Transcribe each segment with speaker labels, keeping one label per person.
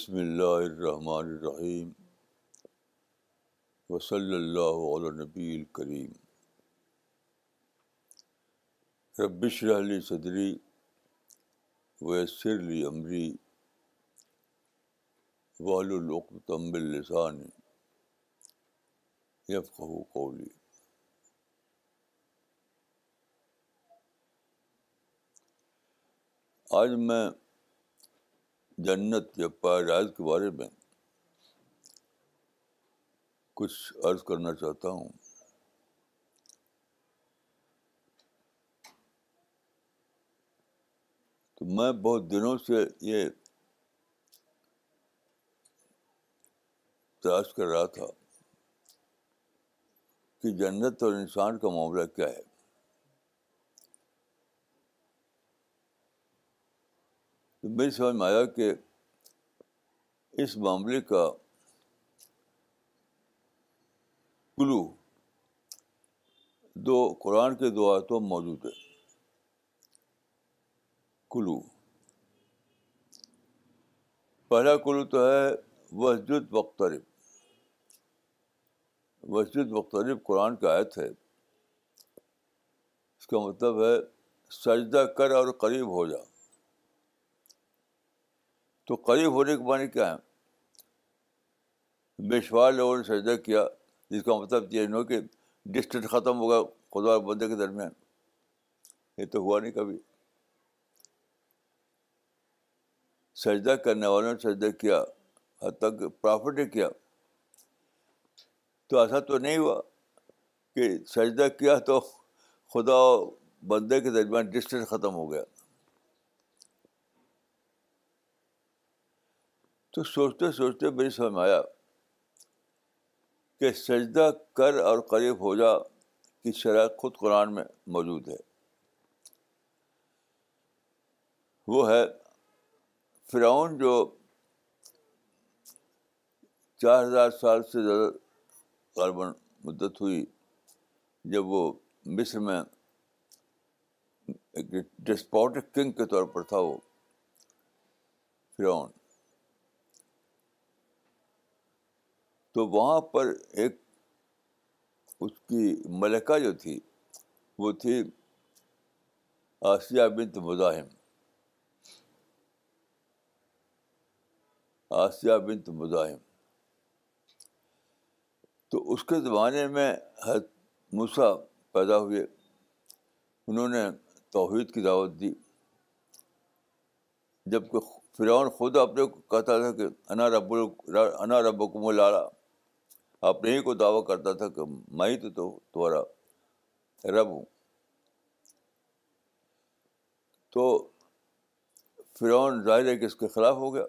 Speaker 1: بسم اللہ الرحمٰن الرحیم و صلی اللہ علیہ نبی الکریم ربش علی صدری ویسر علی عمری و السانی یفقہ قولی آج میں جنت یا پیراز کے بارے میں کچھ عرض کرنا چاہتا ہوں تو میں بہت دنوں سے یہ تلاش کر رہا تھا کہ جنت اور انسان کا معاملہ کیا ہے تو میری سمجھ میں آیا کہ اس معاملے کا کلو دو قرآن کے دو آیتوں میں موجود ہے کلو پہلا کلو تو ہے وسجد بخت وسجد بخت قرآن کا آیت ہے اس کا مطلب ہے سجدہ کر اور قریب ہو جا تو قریب ہونے کے معنی کیا ہے بے شوار لوگوں نے سجدہ کیا جس کا مطلب یہ ہو کہ ڈسٹنس ختم ہو گیا خدا اور بندے کے درمیان یہ تو ہوا نہیں کبھی سجدہ کرنے والوں نے سجدہ کیا حد تک پرافٹ نے کیا تو ایسا تو نہیں ہوا کہ سجدہ کیا تو خدا بندے کے درمیان ڈسٹنس ختم ہو گیا تو سوچتے سوچتے میری سمجھ آیا کہ سجدہ کر اور قریب ہو جا کی شرح خود قرآن میں موجود ہے وہ ہے فرعون جو چار ہزار سال سے زیادہ غرباً مدت ہوئی جب وہ مصر میں ایک ڈسپوٹک کنگ کے طور پر تھا وہ فرعون تو وہاں پر ایک اس کی ملکہ جو تھی وہ تھی آسیہ بنت مزاحم آسیہ بنت مزاحم تو اس کے زمانے میں حضرت موسیٰ پیدا ہوئے انہوں نے توحید کی دعوت دی جبکہ فرعون خود اپنے کہتا تھا کہ انا رب انا رب کو و اپنے ہی کو دعویٰ کرتا تھا کہ میں ہی تو تمہارا رب ہوں تو فرعون ظاہر ہے کہ اس کے خلاف ہو گیا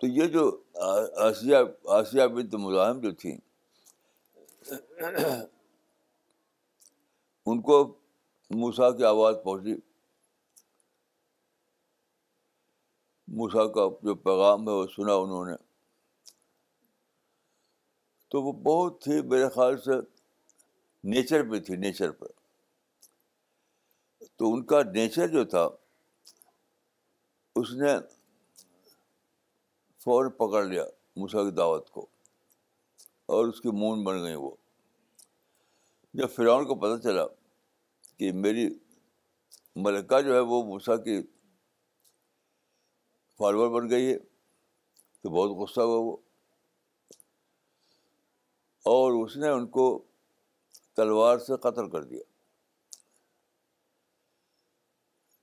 Speaker 1: تو یہ جو آسیہ آسیہ بنت مزاحم جو تھیں ان کو موسا کی آواز پہنچی موسا کا جو پیغام ہے وہ سنا انہوں نے تو وہ بہت ہی میرے خیال سے نیچر پہ تھی نیچر پہ تو ان کا نیچر جو تھا اس نے فوراً پکڑ لیا موسیٰ کی دعوت کو اور اس کی مون بن گئی وہ جب فرعون کو پتہ چلا کہ میری ملکہ جو ہے وہ موسیٰ کی فالوور بن گئی ہے تو بہت غصہ ہوا وہ اور اس نے ان کو تلوار سے قتل کر دیا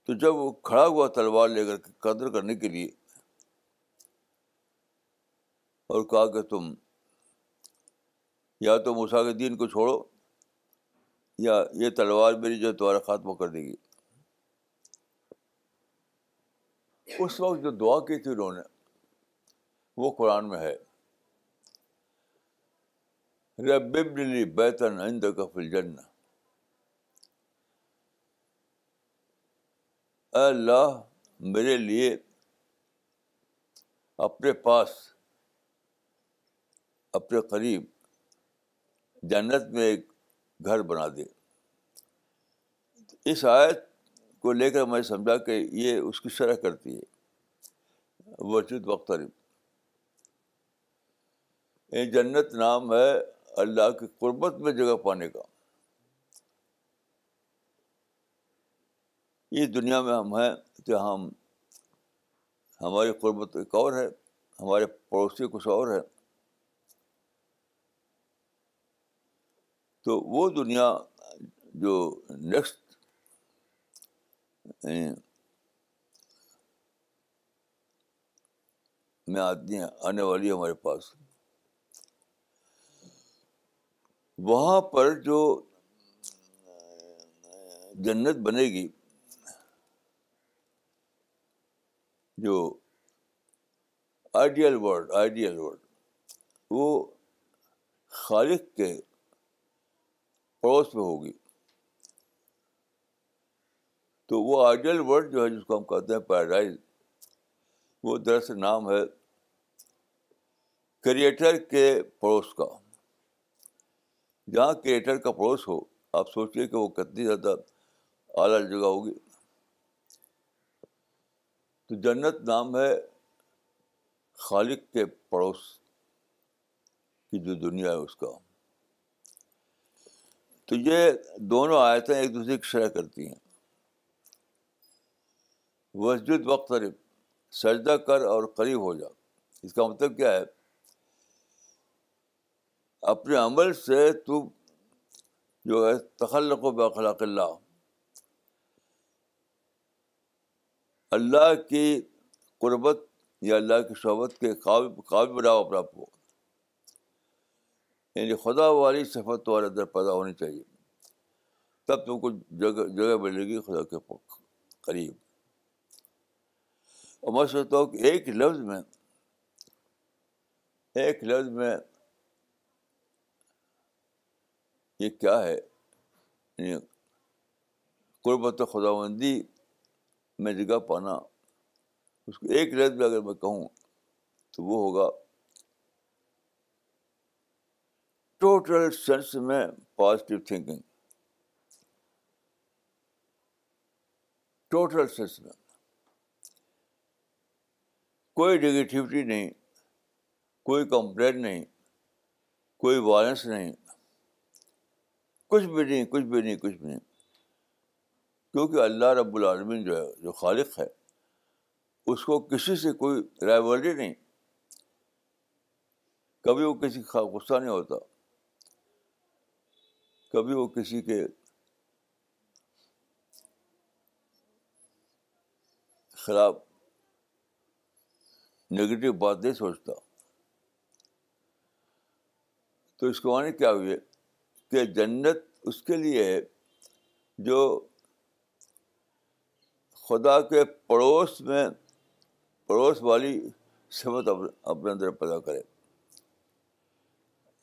Speaker 1: تو جب وہ کھڑا ہوا تلوار لے کر قدر کرنے کے لیے اور کہا کہ تم یا تو دین کو چھوڑو یا یہ تلوار میری جو تمہارا خاتمہ کر دے گی اس وقت جو دعا کی تھی انہوں نے وہ قرآن میں ہے بیتن اے اللہ میرے لیے اپنے پاس اپنے قریب جنت میں ایک گھر بنا دے اس آیت کو لے کر میں سمجھا کہ یہ اس کی شرح کرتی ہے وجود بختری جنت نام ہے اللہ کی قربت میں جگہ پانے کا یہ دنیا میں ہم ہیں کہ ہم ہماری قربت ایک اور ہے ہمارے پڑوسی کچھ اور ہے تو وہ دنیا جو نیکسٹ یعنی میں آتی ہیں آنے والی ہمارے پاس وہاں پر جو جنت بنے گی جو آئیڈیل ورڈ آئیڈیل ورلڈ وہ خالق کے پڑوس میں ہوگی تو وہ آئیڈیل ورلڈ جو ہے جس کو ہم کہتے ہیں پیراڈائز وہ دراصل نام ہے کریٹر کے پڑوس کا جہاں کریٹر کا پڑوس ہو آپ سوچیے کہ وہ کتنی زیادہ اعلیٰ جگہ ہوگی تو جنت نام ہے خالق کے پڑوس کی جو دنیا ہے اس کا تو یہ دونوں آیتیں ایک دوسرے کی شرح کرتی ہیں وسجد وقت سجدہ کر اور قریب ہو جا اس کا مطلب کیا ہے اپنے عمل سے تو جو ہے تخلق و باخلاق اللہ اللہ کی قربت یا اللہ کی صحبت کے قابل قابل بناؤ آپ کو یعنی خدا والی صفت والے اندر پیدا ہونی چاہیے تب تم کو جگہ جگہ ملے گی خدا کے قریب اور میں سوچتا ہوں کہ ایک لفظ میں ایک لفظ میں یہ کیا ہے یعنی قربت خدا بندی میں جگہ پانا اس کو ایک لفظ میں اگر میں کہوں تو وہ ہوگا ٹوٹل سینس میں پازیٹیو تھنکنگ ٹوٹل سینس میں کوئی نگیٹیوٹی نہیں کوئی کمپلین نہیں کوئی وائلنس نہیں کچھ بھی نہیں کچھ بھی نہیں کچھ بھی نہیں کیونکہ اللہ رب العالمین جو ہے جو خالق ہے اس کو کسی سے کوئی رائیولری نہیں کبھی وہ کسی کا غصہ نہیں ہوتا کبھی وہ کسی کے خلاف نگیٹو بات نہیں سوچتا تو اس کو معنی کیا ہوئے کہ جنت اس کے لیے ہے جو خدا کے پڑوس میں پڑوس والی سمت اپنے اندر پیدا کرے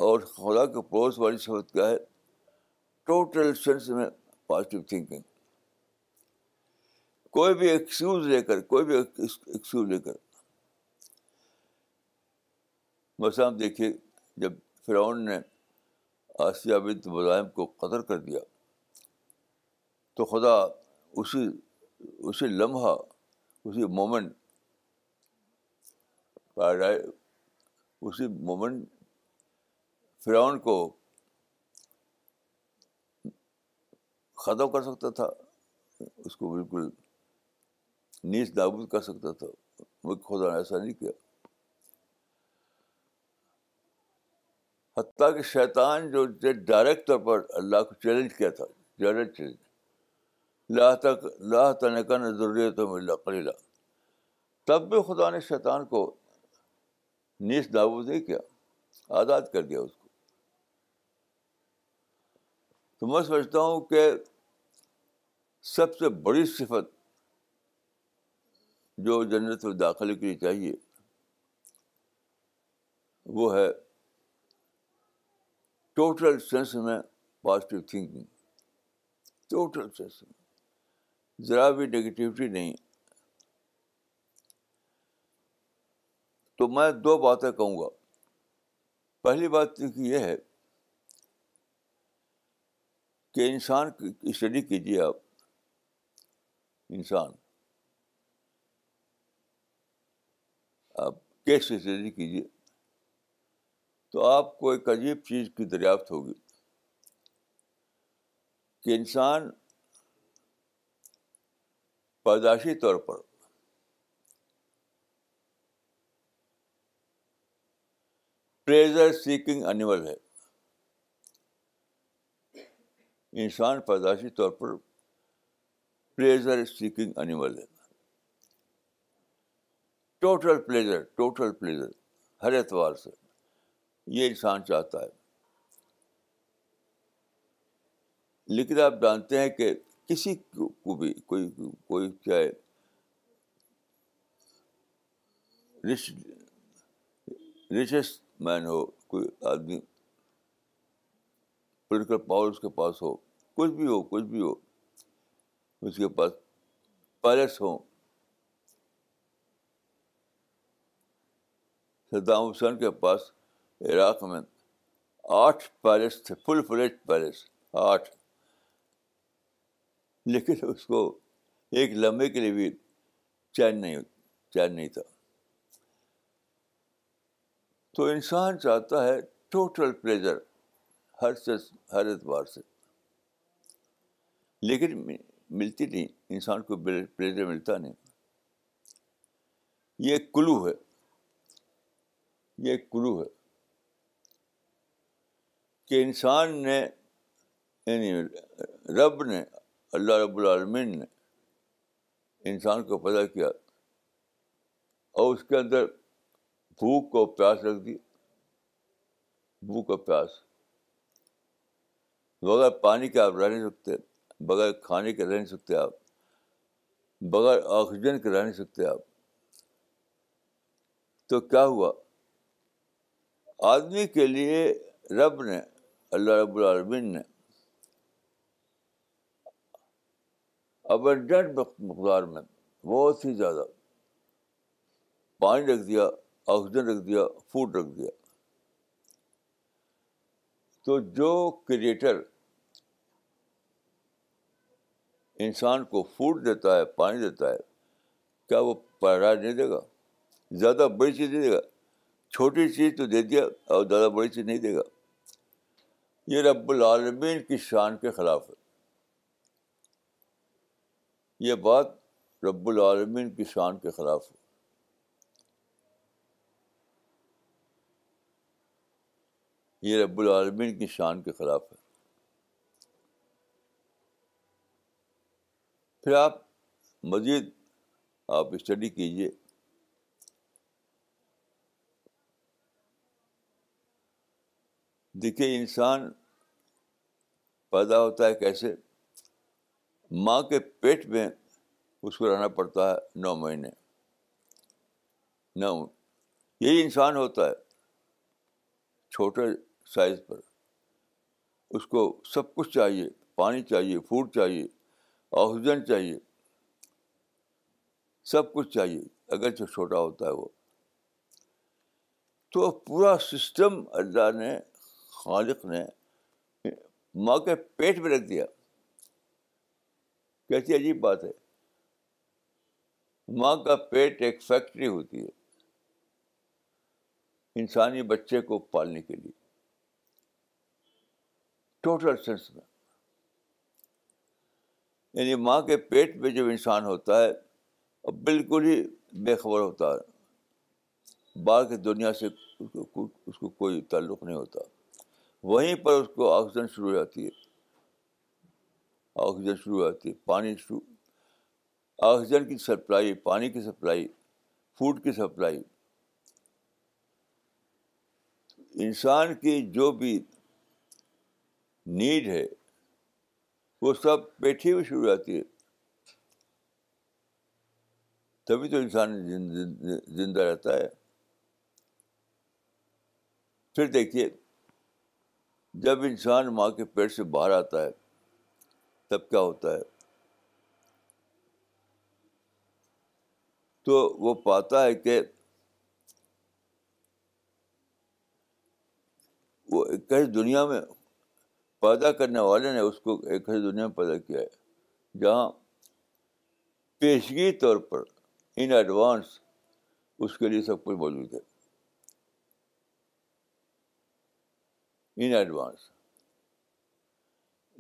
Speaker 1: اور خدا کے پڑوس والی سمت کیا ہے ٹوٹل سینس میں پازیٹیو تھنکنگ کوئی بھی ایکسکیوز لے کر کوئی بھی ایکسکیوز لے کر مسئلہ دیکھیے جب فرعون نے آسیہ بنت ملائم کو قدر کر دیا تو خدا اسی اسی لمحہ اسی مومنٹ اسی مومنٹ فرعون کو ختم کر سکتا تھا اس کو بالکل نیچ نابود کر سکتا تھا خدا نے ایسا نہیں کیا حتیٰ کہ شیطان جو ڈائریکٹ طور پر اللہ کو چیلنج کیا تھا ڈائریکٹ چیلنج اللہ تک اللہ تعالی ضروریت اللہ تمّلہ تب بھی خدا نے شیطان کو نیس نابود نہیں کیا آزاد کر دیا اس کو تو میں سمجھتا ہوں کہ سب سے بڑی صفت جو جنت میں داخلے کے لیے چاہیے وہ ہے ٹوٹل سینس میں پازیٹیو تھنکنگ ٹوٹل سینس میں ذرا بھی نگیٹیوٹی نہیں تو میں دو باتیں کہوں گا پہلی بات کیونکہ یہ ہے کہ انسان کی اسٹڈی کیجیے آپ انسان آپ کیسے اسٹڈی کیجیے تو آپ کو ایک عجیب چیز کی دریافت ہوگی کہ انسان پیدائشی طور پر سیکنگ انیمل ہے انسان پیدائشی طور پر پلیزر سیکنگ اینیمل ہے ٹوٹل پلیزر ٹوٹل پلیزر ہر اعتبار سے یہ انسان چاہتا ہے لیکن آپ جانتے ہیں کہ کسی کو بھی کوئی کوئی چاہے رچسٹ مین ہو کوئی آدمی پولیٹیکل پاور اس کے پاس ہو کچھ بھی ہو کچھ بھی ہو اس کے پاس پیلس ہوں سدام حسین کے پاس عراق میں آٹھ پیلس تھے فل فلیٹ پیلس آٹھ لیکن اس کو ایک لمبے کے لیے بھی چین نہیں چین نہیں تھا تو انسان چاہتا ہے ٹوٹل پلیزر ہر ہر اعتبار سے لیکن ملتی نہیں انسان کو پلیزر ملتا نہیں یہ کلو ہے یہ کلو ہے کہ انسان نے یعنی رب نے اللہ رب العالمین نے انسان کو پیدا کیا اور اس کے اندر بھوک کو پیاس رکھ دی بھوک اور پیاس بغیر پانی کے آپ رہ نہیں سکتے بغیر کھانے کے رہ نہیں سکتے آپ بغیر آکسیجن کے رہ نہیں سکتے آپ تو کیا ہوا آدمی کے لیے رب نے اللہ رب العالمین نے ابنڈنٹ مقدار میں بہت ہی زیادہ پانی رکھ دیا آکسیجن رکھ دیا فوڈ رکھ دیا تو جو کریٹر انسان کو فوڈ دیتا ہے پانی دیتا ہے کیا وہ پہراج نہیں دے گا زیادہ بڑی چیز نہیں دے گا چھوٹی چیز تو دے دیا اور زیادہ بڑی چیز نہیں دے گا یہ رب العالمین کی شان کے خلاف ہے یہ بات رب العالمین کی شان کے خلاف ہے یہ رب العالمین کی شان کے خلاف ہے پھر آپ مزید آپ اسٹڈی کیجیے دیکھیے انسان پیدا ہوتا ہے کیسے ماں کے پیٹ میں اس کو رہنا پڑتا ہے نو مہینے نو یہی انسان ہوتا ہے چھوٹے سائز پر اس کو سب کچھ چاہیے پانی چاہیے فوڈ چاہیے آکسیجن چاہیے سب کچھ چاہیے اگر جو چھوٹا ہوتا ہے وہ تو پورا سسٹم اللہ نے خالق نے ماں کے پیٹ میں رکھ دیا کیسی عجیب بات ہے ماں کا پیٹ ایک فیکٹری ہوتی ہے انسانی بچے کو پالنے کے لیے ٹوٹل سینس میں یعنی ماں کے پیٹ میں جب انسان ہوتا ہے اب بالکل ہی بے خبر ہوتا ہے باہر کی دنیا سے اس کو کوئی تعلق نہیں ہوتا وہیں پر اس کو آکسیجن شروع ہو جاتی ہے آکسیجن شروع ہو جاتی ہے پانی شروع آکسیجن کی سپلائی پانی کی سپلائی فوڈ کی سپلائی انسان کی جو بھی نیڈ ہے وہ سب پیٹھی میں شروع ہو جاتی ہے تبھی تو انسان زندہ رہتا ہے پھر دیکھیے جب انسان ماں کے پیٹ سے باہر آتا ہے تب کیا ہوتا ہے تو وہ پاتا ہے کہ وہ ایک دنیا میں پیدا کرنے والے نے اس کو ایک دنیا میں پیدا کیا ہے جہاں پیشگی طور پر ان ایڈوانس اس کے لیے سب کچھ موجود ہے ان ایڈوانس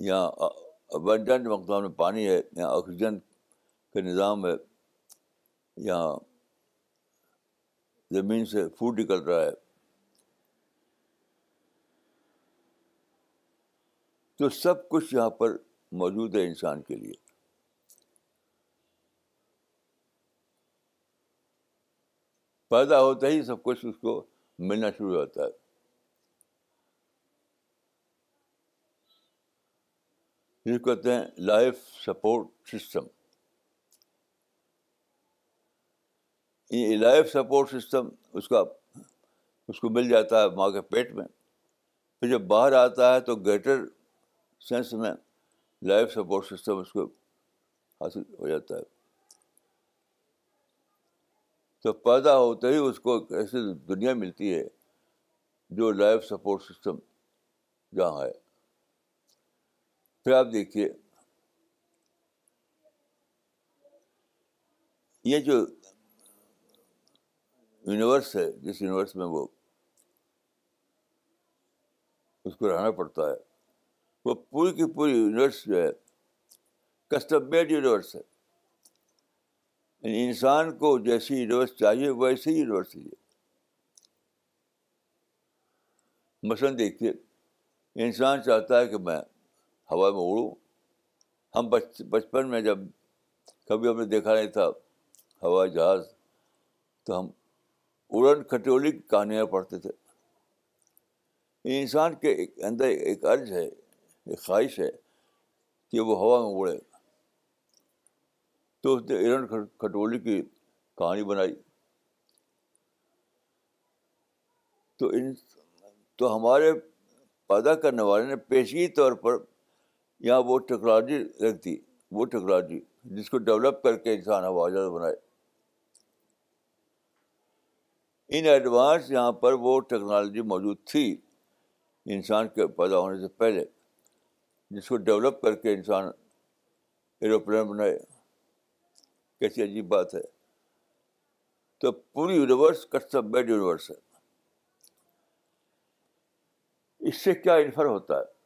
Speaker 1: یہاں ابنڈنٹ مقدار میں پانی ہے یا آکسیجن کا نظام ہے یا زمین سے فوڈ نکل رہا ہے تو سب کچھ یہاں پر موجود ہے انسان کے لیے پیدا ہوتا ہی سب کچھ اس کو ملنا شروع ہو جاتا ہے جس کو کہتے ہیں لائف سپورٹ سسٹم یہ لائف سپورٹ سسٹم اس کا اس کو مل جاتا ہے ماں کے پیٹ میں پھر جب باہر آتا ہے تو گریٹر سینس میں لائف سپورٹ سسٹم اس کو حاصل ہو جاتا ہے تو پیدا ہوتے ہی اس کو ایک ایسی دنیا ملتی ہے جو لائف سپورٹ سسٹم جہاں ہے پھر آپ دیکھیے یہ جو یونیورس ہے جس یونیورس میں وہ اس کو رہنا پڑتا ہے وہ پوری کی پوری یونیورس جو ہے کسٹم میڈ یونیورس ہے یعنی انسان کو جیسی یونیورس چاہیے ویسے ہی یونیورس چاہیے مثلاً دیکھیے انسان چاہتا ہے کہ میں ہوا میں اڑوں ہم بچ بچپن میں جب کبھی ہم نے دیکھا نہیں تھا ہوائی جہاز تو ہم اڑن کھٹولی کی کہانیاں پڑھتے تھے انسان کے اندر ایک عرض ہے ایک خواہش ہے کہ وہ ہوا میں اڑے تو اس نے ارن کھٹولی کی کہانی بنائی تو ان تو ہمارے پیدا کرنے والے نے پیشگی طور پر یہاں وہ ٹیکنالوجی لگتی وہ ٹیکنالوجی جس کو ڈیولپ کر کے انسان ہوا جہاز بنائے ان ایڈوانس یہاں پر وہ ٹیکنالوجی موجود تھی انسان کے پیدا ہونے سے پہلے جس کو ڈیولپ کر کے انسان ایروپلین بنائے کیسی عجیب بات ہے تو پوری یونیورس کٹ میڈ بیڈ یونیورس ہے اس سے کیا انفر ہوتا ہے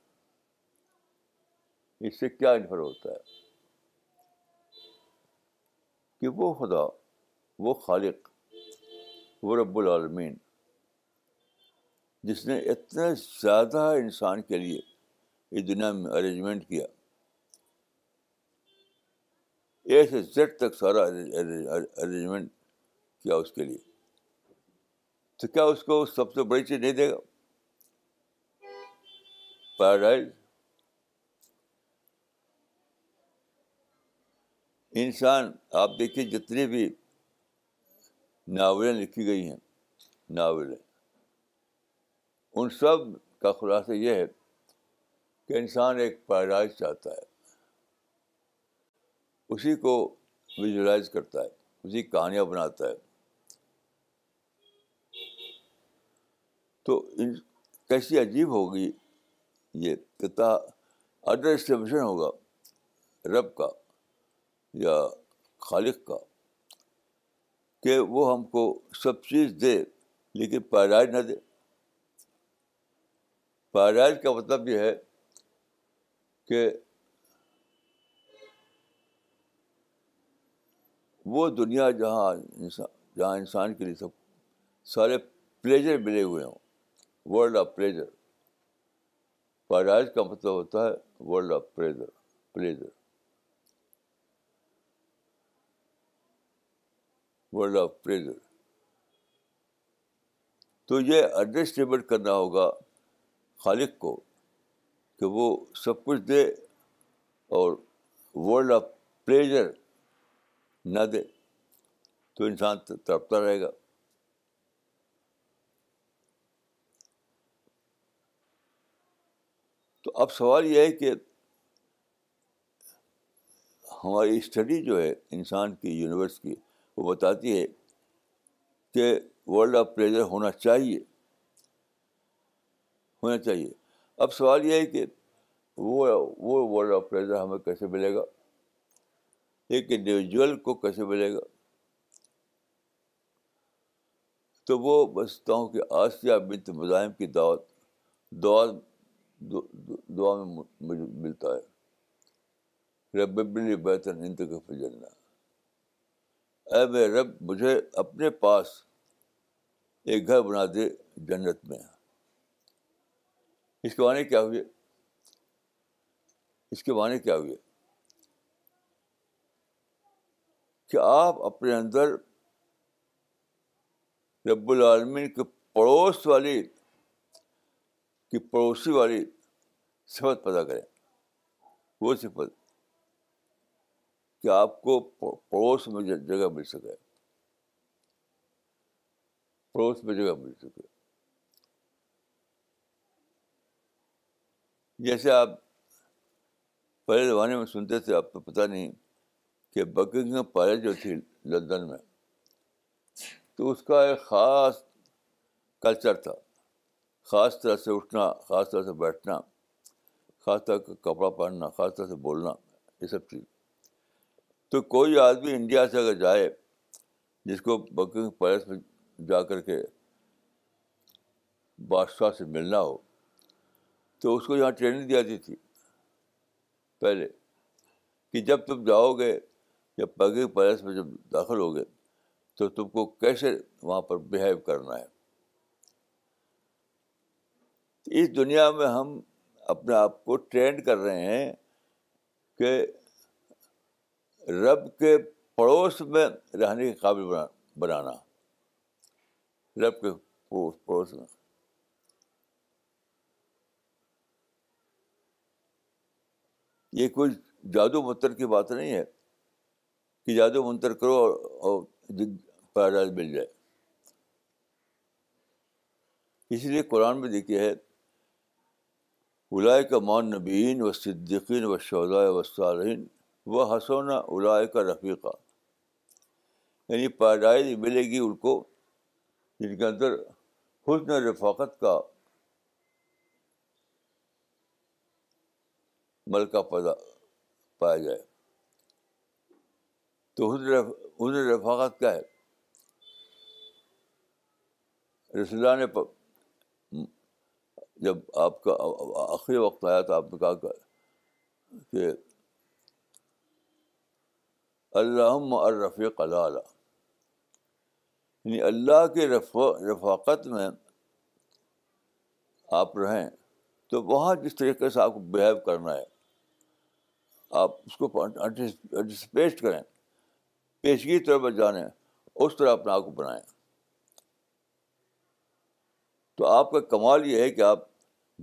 Speaker 1: اس سے کیا ہوتا ہے کہ وہ خدا وہ خالق وہ رب العالمین جس نے اتنے زیادہ انسان کے لیے اس دنیا میں ارینجمنٹ کیا اے سے زیڈ تک سارا ارینجمنٹ کیا اس کے لیے تو کیا اس کو سب سے بڑی چیز نہیں دے گا پیراڈائز انسان آپ دیکھیے جتنی بھی ناولیں لکھی گئی ہیں ناولیں ان سب کا خلاصہ یہ ہے کہ انسان ایک پیرائش چاہتا ہے اسی کو ویژلائز کرتا ہے اسی کہانیاں بناتا ہے تو کیسی عجیب ہوگی یہ ہوگا رب کا یا خالق کا کہ وہ ہم کو سب چیز دے لیکن پیرائج نہ دے پیرائج کا مطلب یہ ہے کہ وہ دنیا جہاں انسان جہاں انسان کے لیے سب سارے پلیجر ملے ہوئے ہوں ورلڈ آف پلیجر پیرائج کا مطلب ہوتا ہے world of pleasure pleasure world of pleasure تو یہ ایڈسٹیبل کرنا ہوگا خالق کو کہ وہ سب کچھ دے اور ورلڈ آف پلیجر نہ دے تو انسان تڑپتا رہے گا تو اب سوال یہ ہے کہ ہماری اسٹڈی جو ہے انسان کی یونیورس کی وہ بتاتی ہے کہ ورلڈ آف پریجر ہونا چاہیے ہونا چاہیے اب سوال یہ ہے کہ وہ وہ ورلڈ پلیزر ہمیں کیسے ملے گا ایک انڈیویجول کو کیسے ملے گا تو وہ بچتا ہوں کہ آسیہ بنت مزاحم کی دعوت دعا دعا میں ملتا ہے رب بلی بہتر کے فجلنا اے میرے رب مجھے اپنے پاس ایک گھر بنا دے جنت میں اس کے معنی کیا ہوئے اس کے معنی کیا ہوئے کہ آپ اپنے اندر رب العالمین کے پڑوس والی کی پڑوسی والی صفت پیدا کریں وہ صفت کہ آپ کو پڑوس میں جگہ مل سکے پڑوس میں جگہ مل سکے جیسے آپ پہلے زمانے میں سنتے تھے آپ کو پتہ نہیں کہ بکنگ پیلس جو تھی لندن میں تو اس کا ایک خاص کلچر تھا خاص طرح سے اٹھنا خاص طرح سے بیٹھنا خاص طرح کا کپڑا پہننا خاص طرح سے بولنا یہ سب چیز تو کوئی آدمی انڈیا سے اگر جائے جس کو بکنگ پیلس میں جا کر کے بادشاہ سے ملنا ہو تو اس کو یہاں ٹریننگ دی جاتی تھی پہلے کہ جب تم جاؤ گے یا پگی پیلس میں جب داخل ہو گے تو تم کو کیسے وہاں پر بیہیو کرنا ہے اس دنیا میں ہم اپنے آپ کو ٹرینڈ کر رہے ہیں کہ رب کے پڑوس میں رہنے کے قابل بنانا رب کے پڑوس پڑوس میں یہ کوئی جادو منتر کی بات نہیں ہے کہ جادو منتر کرو اور پیراڈائز مل جائے اس لیے قرآن میں دیکھیے ہے الائے کا مان نبین و صدیقین و شہدائے و صارحین وہ حسونا الائے کا رفیقہ یعنی پیدائش ملے گی ان کو جن کے اندر حسن رفاقت کا ملکہ پیدا پایا جائے تو حسن حسن رفاقت کیا ہے اللہ نے جب آپ کا آخری وقت آیا تو آپ نے کہا کہ اللہ الرفیق علیہ یعنی اللہ کے رفاقت میں آپ رہیں تو وہاں جس طریقے سے آپ کو بیہیو کرنا ہے آپ اس کو کریں پیشگی طور پر جانیں اس طرح اپنے آپ کو بنائیں تو آپ کا کمال یہ ہے کہ آپ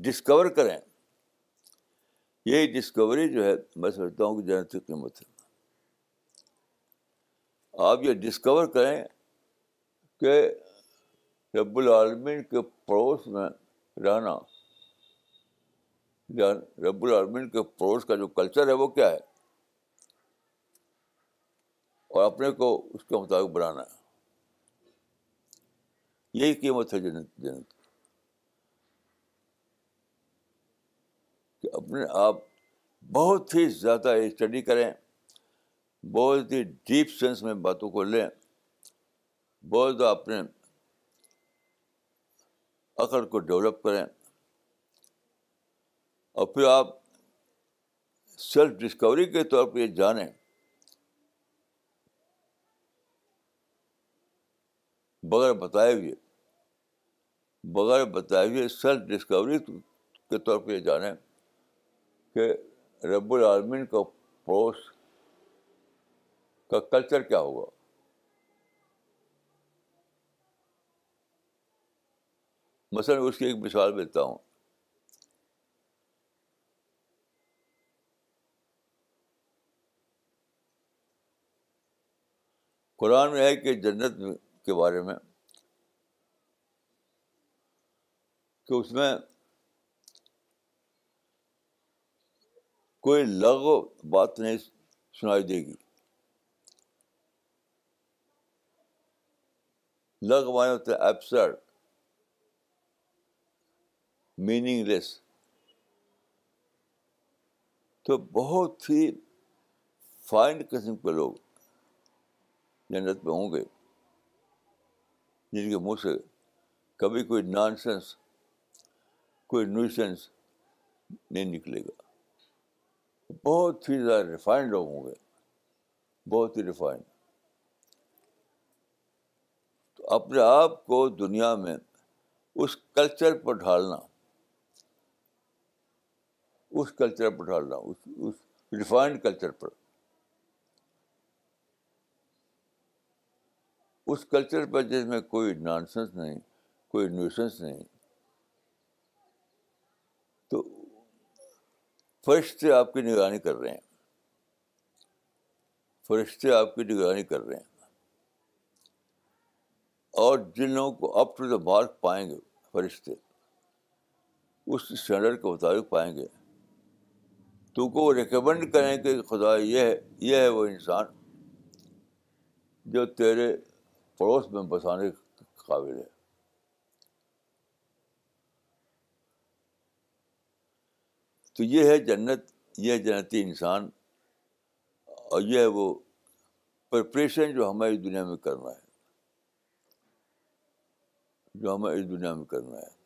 Speaker 1: ڈسکور کریں یہی ڈسکوری جو ہے میں سمجھتا ہوں کہ قیمت ہے آپ یہ ڈسکور کریں کہ رب العالمین کے پڑوس میں رہنا رب العالمین کے پڑوس کا جو کلچر ہے وہ کیا ہے اور اپنے کو اس کے مطابق بنانا ہے یہی قیمت ہے جنت جنت کہ اپنے آپ بہت ہی زیادہ اسٹڈی کریں بہت ہی ڈیپ سینس میں باتوں کو لیں بہت زیادہ اپنے عقل کو ڈیولپ کریں اور پھر آپ سیلف ڈسکوری کے طور پہ یہ جانیں بغیر بتائے ہوئے بغیر بتائے ہوئے سیلف ڈسکوری کے طور پہ یہ جانیں کہ رب العالمین کا پڑوس کا کلچر کیا ہوگا مثلاً اس کی ایک مثال دیتا ہوں قرآن میں ہے کہ جنت کے بارے میں کہ اس میں کوئی لغو بات نہیں سنائی دے گی ہوتے ایپسر میننگ لیس تو بہت ہی فائن قسم کے لوگ جنت میں ہوں گے جن کے منہ سے کبھی کوئی نان سینس کوئی نیوسنس نہیں نکلے گا بہت ہی زیادہ ریفائنڈ لوگ ہوں گے بہت ہی ریفائنڈ اپنے آپ کو دنیا میں اس کلچر پر ڈھالنا اس کلچر پر ڈھالنا اس اس ریفائنڈ کلچر پر اس کلچر پر جس میں کوئی نانسنس نہیں کوئی نیوسنس نہیں تو فرشتے آپ کی نگرانی کر رہے ہیں فرشتے آپ کی نگرانی کر رہے ہیں اور جن لوگوں کو اپ ٹو دا مارک پائیں گے فرشتے اس اسٹینڈرڈ کے مطابق پائیں گے تو کو وہ ریکمنڈ کریں کہ خدا یہ ہے یہ ہے وہ انسان جو تیرے پڑوس میں بسانے کے قابل ہے تو یہ ہے جنت یہ جنتی انسان اور یہ ہے وہ پریپریشن جو ہماری دنیا میں کرنا ہے جو ہمیں اس دنیا میں کرنا ہے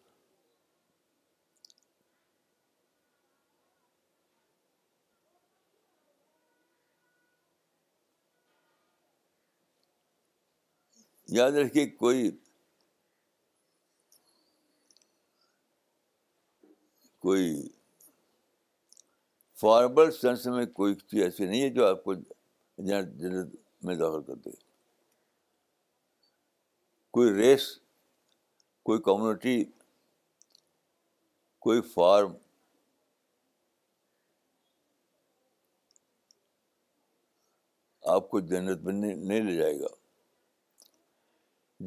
Speaker 1: یاد رکھیے کوئی کوئی فارمل سینس میں کوئی چیز ایسی نہیں ہے جو آپ کو جنت میں داخل کر دے کوئی ریس کوئی کمیونٹی کوئی فارم آپ کو جنت میں نہیں لے جائے گا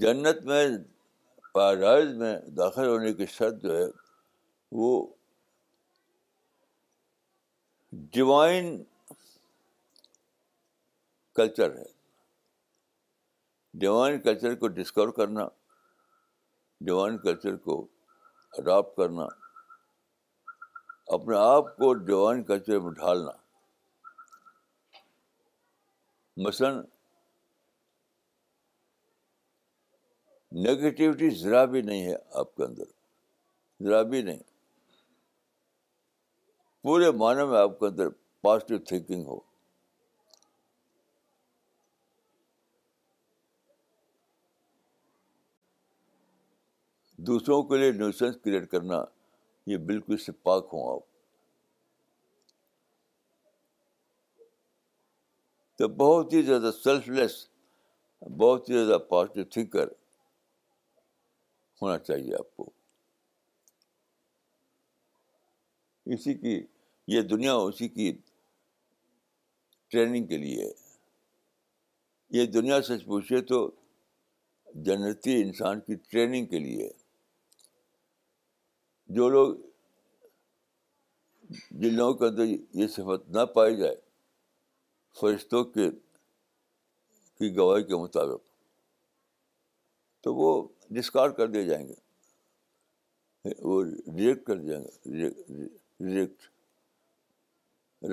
Speaker 1: جنت میں پیراڈائز میں داخل ہونے کی شرط جو ہے وہ ڈیوائن کلچر ہے ڈیوائن کلچر کو ڈسکور کرنا ڈیوائن کلچر کو اڈاپٹ کرنا اپنے آپ کو ڈیوائن کلچر میں ڈھالنا مثلاً نگیٹیوٹی ذرا بھی نہیں ہے آپ کے اندر ذرا بھی نہیں پورے معنی میں آپ کے اندر پازیٹیو تھینکنگ ہو دوسروں کے لیے نیوسنس کریٹ کرنا یہ بالکل سے پاک ہوں آپ تو بہت ہی زیادہ سیلف لیس بہت ہی زیادہ پازیٹیو تھنکر ہونا چاہیے آپ کو اسی کی یہ دنیا اسی کی ٹریننگ کے لیے یہ دنیا سچ پوچھے تو جنتی انسان کی ٹریننگ کے لیے جو لوگ جن لوگوں کے اندر یہ صفت نہ پائی جائے فرشتوں کے کی گواہی کے مطابق تو وہ ڈسکار کر دیے جائیں گے وہ ریجیکٹ کر دیا جائیں گے ریجیکٹ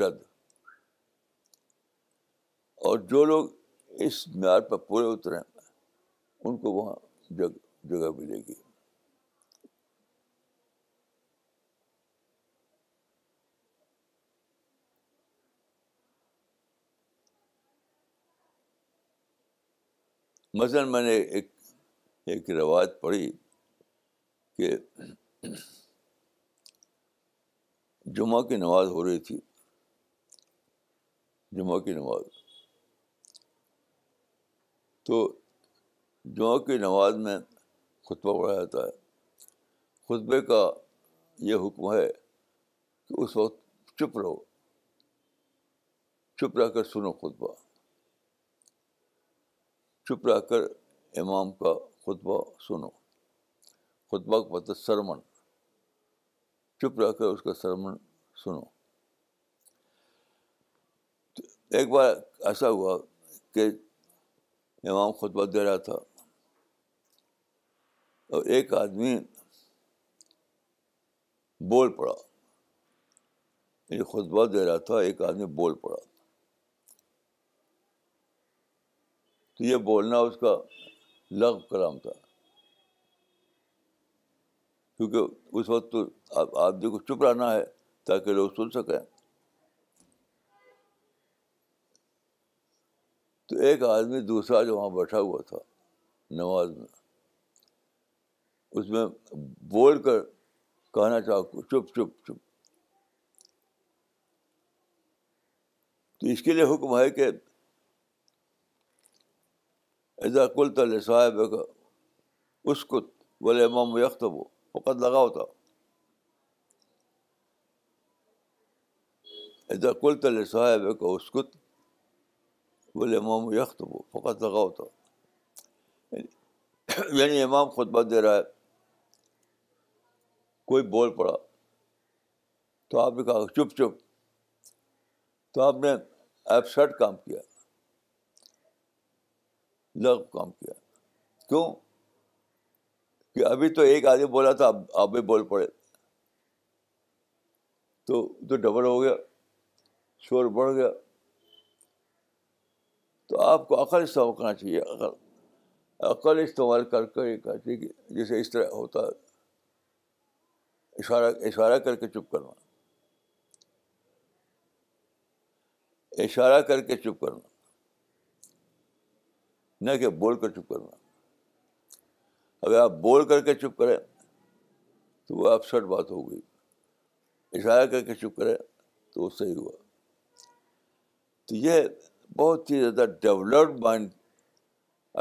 Speaker 1: رد اور جو لوگ اس معیار پر پورے اتریں ان کو وہاں جگہ ملے گی مثلاً میں نے ایک ایک روایت پڑھی کہ جمعہ کی نماز ہو رہی تھی جمعہ کی نماز تو جمعہ کی نماز میں خطبہ پڑھا جاتا ہے خطبے کا یہ حکم ہے کہ اس وقت چپ رہو چپ رہ کر سنو خطبہ چپ رہ کر امام کا خطبہ سنو خطبہ کو مطلب سرمن چپ رہ کر اس کا سرمن سنو ایک بار ایسا ہوا کہ امام خطبہ دے رہا تھا اور ایک آدمی بول پڑا یعنی خطبہ دے رہا تھا ایک آدمی بول پڑا تو یہ بولنا اس کا لغ کلام تھا کیونکہ اس وقت تو آدمی کو چپ رہنا ہے تاکہ لوگ سن سکیں تو ایک آدمی دوسرا جو وہاں بیٹھا ہوا تھا نماز میں اس میں بول کر کہنا چاہو چپ چپ چپ تو اس کے لیے حکم ہے کہ ادھر کل تلے صاحب کو اسکوت بولے امام و یکت فقط لگا ہوتا ادھر کل تلے صاحب اسکت بولے امام و یکت فقط لگا ہوتا یعنی امام خطبہ دے رہا ہے کوئی بول پڑا تو آپ نے کہا چپ چپ تو آپ نے ایپ کام کیا کام کیا کیوں کہ ابھی تو ایک آدمی بولا تھا اب آپ بھی بول پڑے تو تو ڈبل ہو گیا شور بڑھ گیا تو آپ کو عقل استعمال کرنا چاہیے عقل عقل استعمال کر کر یہ چاہیے جیسے اس طرح ہوتا ہے اشارہ اشارہ کر کے چپ کرنا اشارہ کر کے چپ کرنا نہ کہ بول کر چپ کرنا اگر آپ بول کر کے چپ کریں تو وہ افسر بات ہو گئی اشارہ کر کے چپ کریں تو وہ صحیح ہوا تو یہ بہت ہی زیادہ ڈیولپڈ مائنڈ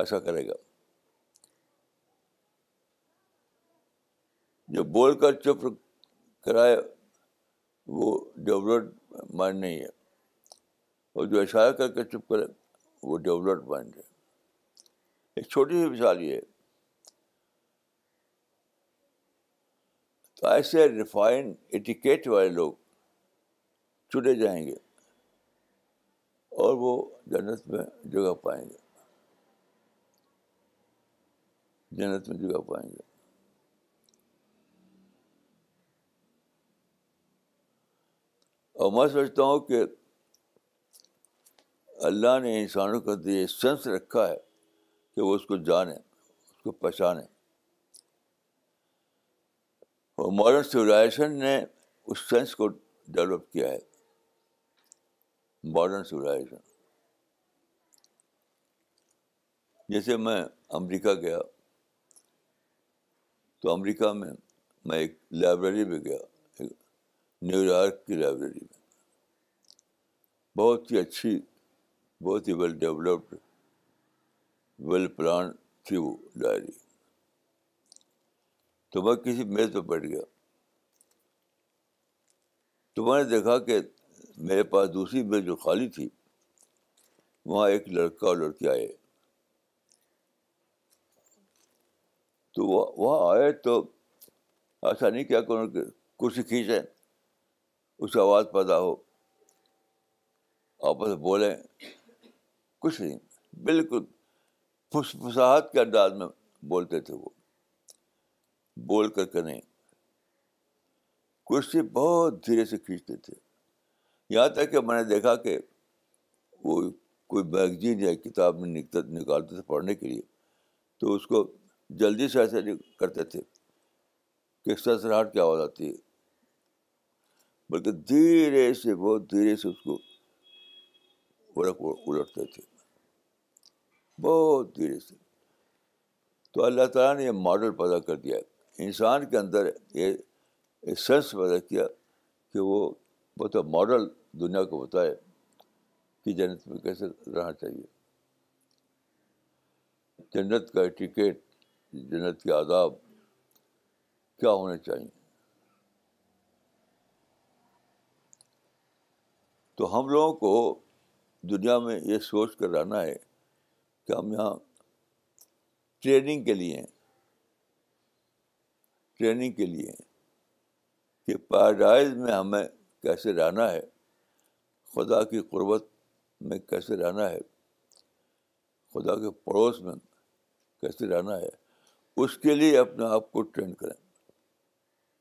Speaker 1: ایسا کرے گا جو بول کر چپ کرائے وہ ڈیولپڈ مائنڈ نہیں ہے اور جو اشارہ کر کے چپ کرے وہ ڈیولپڈ مائنڈ ہے ایک چھوٹی سی مثال یہ تو ایسے ریفائن ایٹیکیٹ والے لوگ چنے جائیں گے اور وہ جنت میں جگہ پائیں گے جنت میں جگہ پائیں گے اور میں سمجھتا ہوں کہ اللہ نے انسانوں کا دیر سنس رکھا ہے کہ وہ اس کو جانیں اس کو پہچانیں اور ماڈرن سولائزیشن نے اس سینس کو ڈیولپ کیا ہے ماڈرن سولائزیشن جیسے میں امریکہ گیا تو امریکہ میں میں ایک لائبریری میں گیا نیو یارک کی لائبریری میں بہت ہی اچھی بہت ہی ویل ڈیولپڈ ویل پلان تھی وہ ڈائری میں کسی میز پہ بیٹھ گیا تو میں نے دیکھا کہ میرے پاس دوسری میز جو خالی تھی وہاں ایک لڑکا اور لڑکی آئے تو وہاں آئے تو ایسا نہیں کیا کہ کرسی کھینچے اس کی آواز پیدا ہو آپس بولیں کچھ نہیں بالکل فسفساہت کے انداز میں بولتے تھے وہ بول کر کے نہیں کرسی بہت دھیرے سے کھینچتے تھے یہاں تک کہ میں نے دیکھا کہ وہ کوئی میگزین یا کتاب میں نکالتے تھے پڑھنے کے لیے تو اس کو جلدی سے ایسے کرتے تھے کہ سسراہٹ کی آواز آتی ہے بلکہ دھیرے سے بہت دھیرے سے اس کو الٹتے تھے بہت دھیرے سے تو اللہ تعالیٰ نے یہ ماڈل پیدا کر دیا انسان کے اندر یہ سینس پیدا کیا کہ وہ بہت ماڈل دنیا کو بتائے کہ جنت میں کیسے رہنا چاہیے جنت کا ٹکٹ جنت کے آداب کیا ہونے چاہیے تو ہم لوگوں کو دنیا میں یہ سوچ کر رہنا ہے کہ ہم یہاں ٹریننگ کے لیے ٹریننگ کے لیے کہ پیراڈائز میں ہمیں کیسے رہنا ہے خدا کی قربت میں کیسے رہنا ہے خدا کے پڑوس میں کیسے رہنا ہے اس کے لیے اپنے آپ کو ٹرین کریں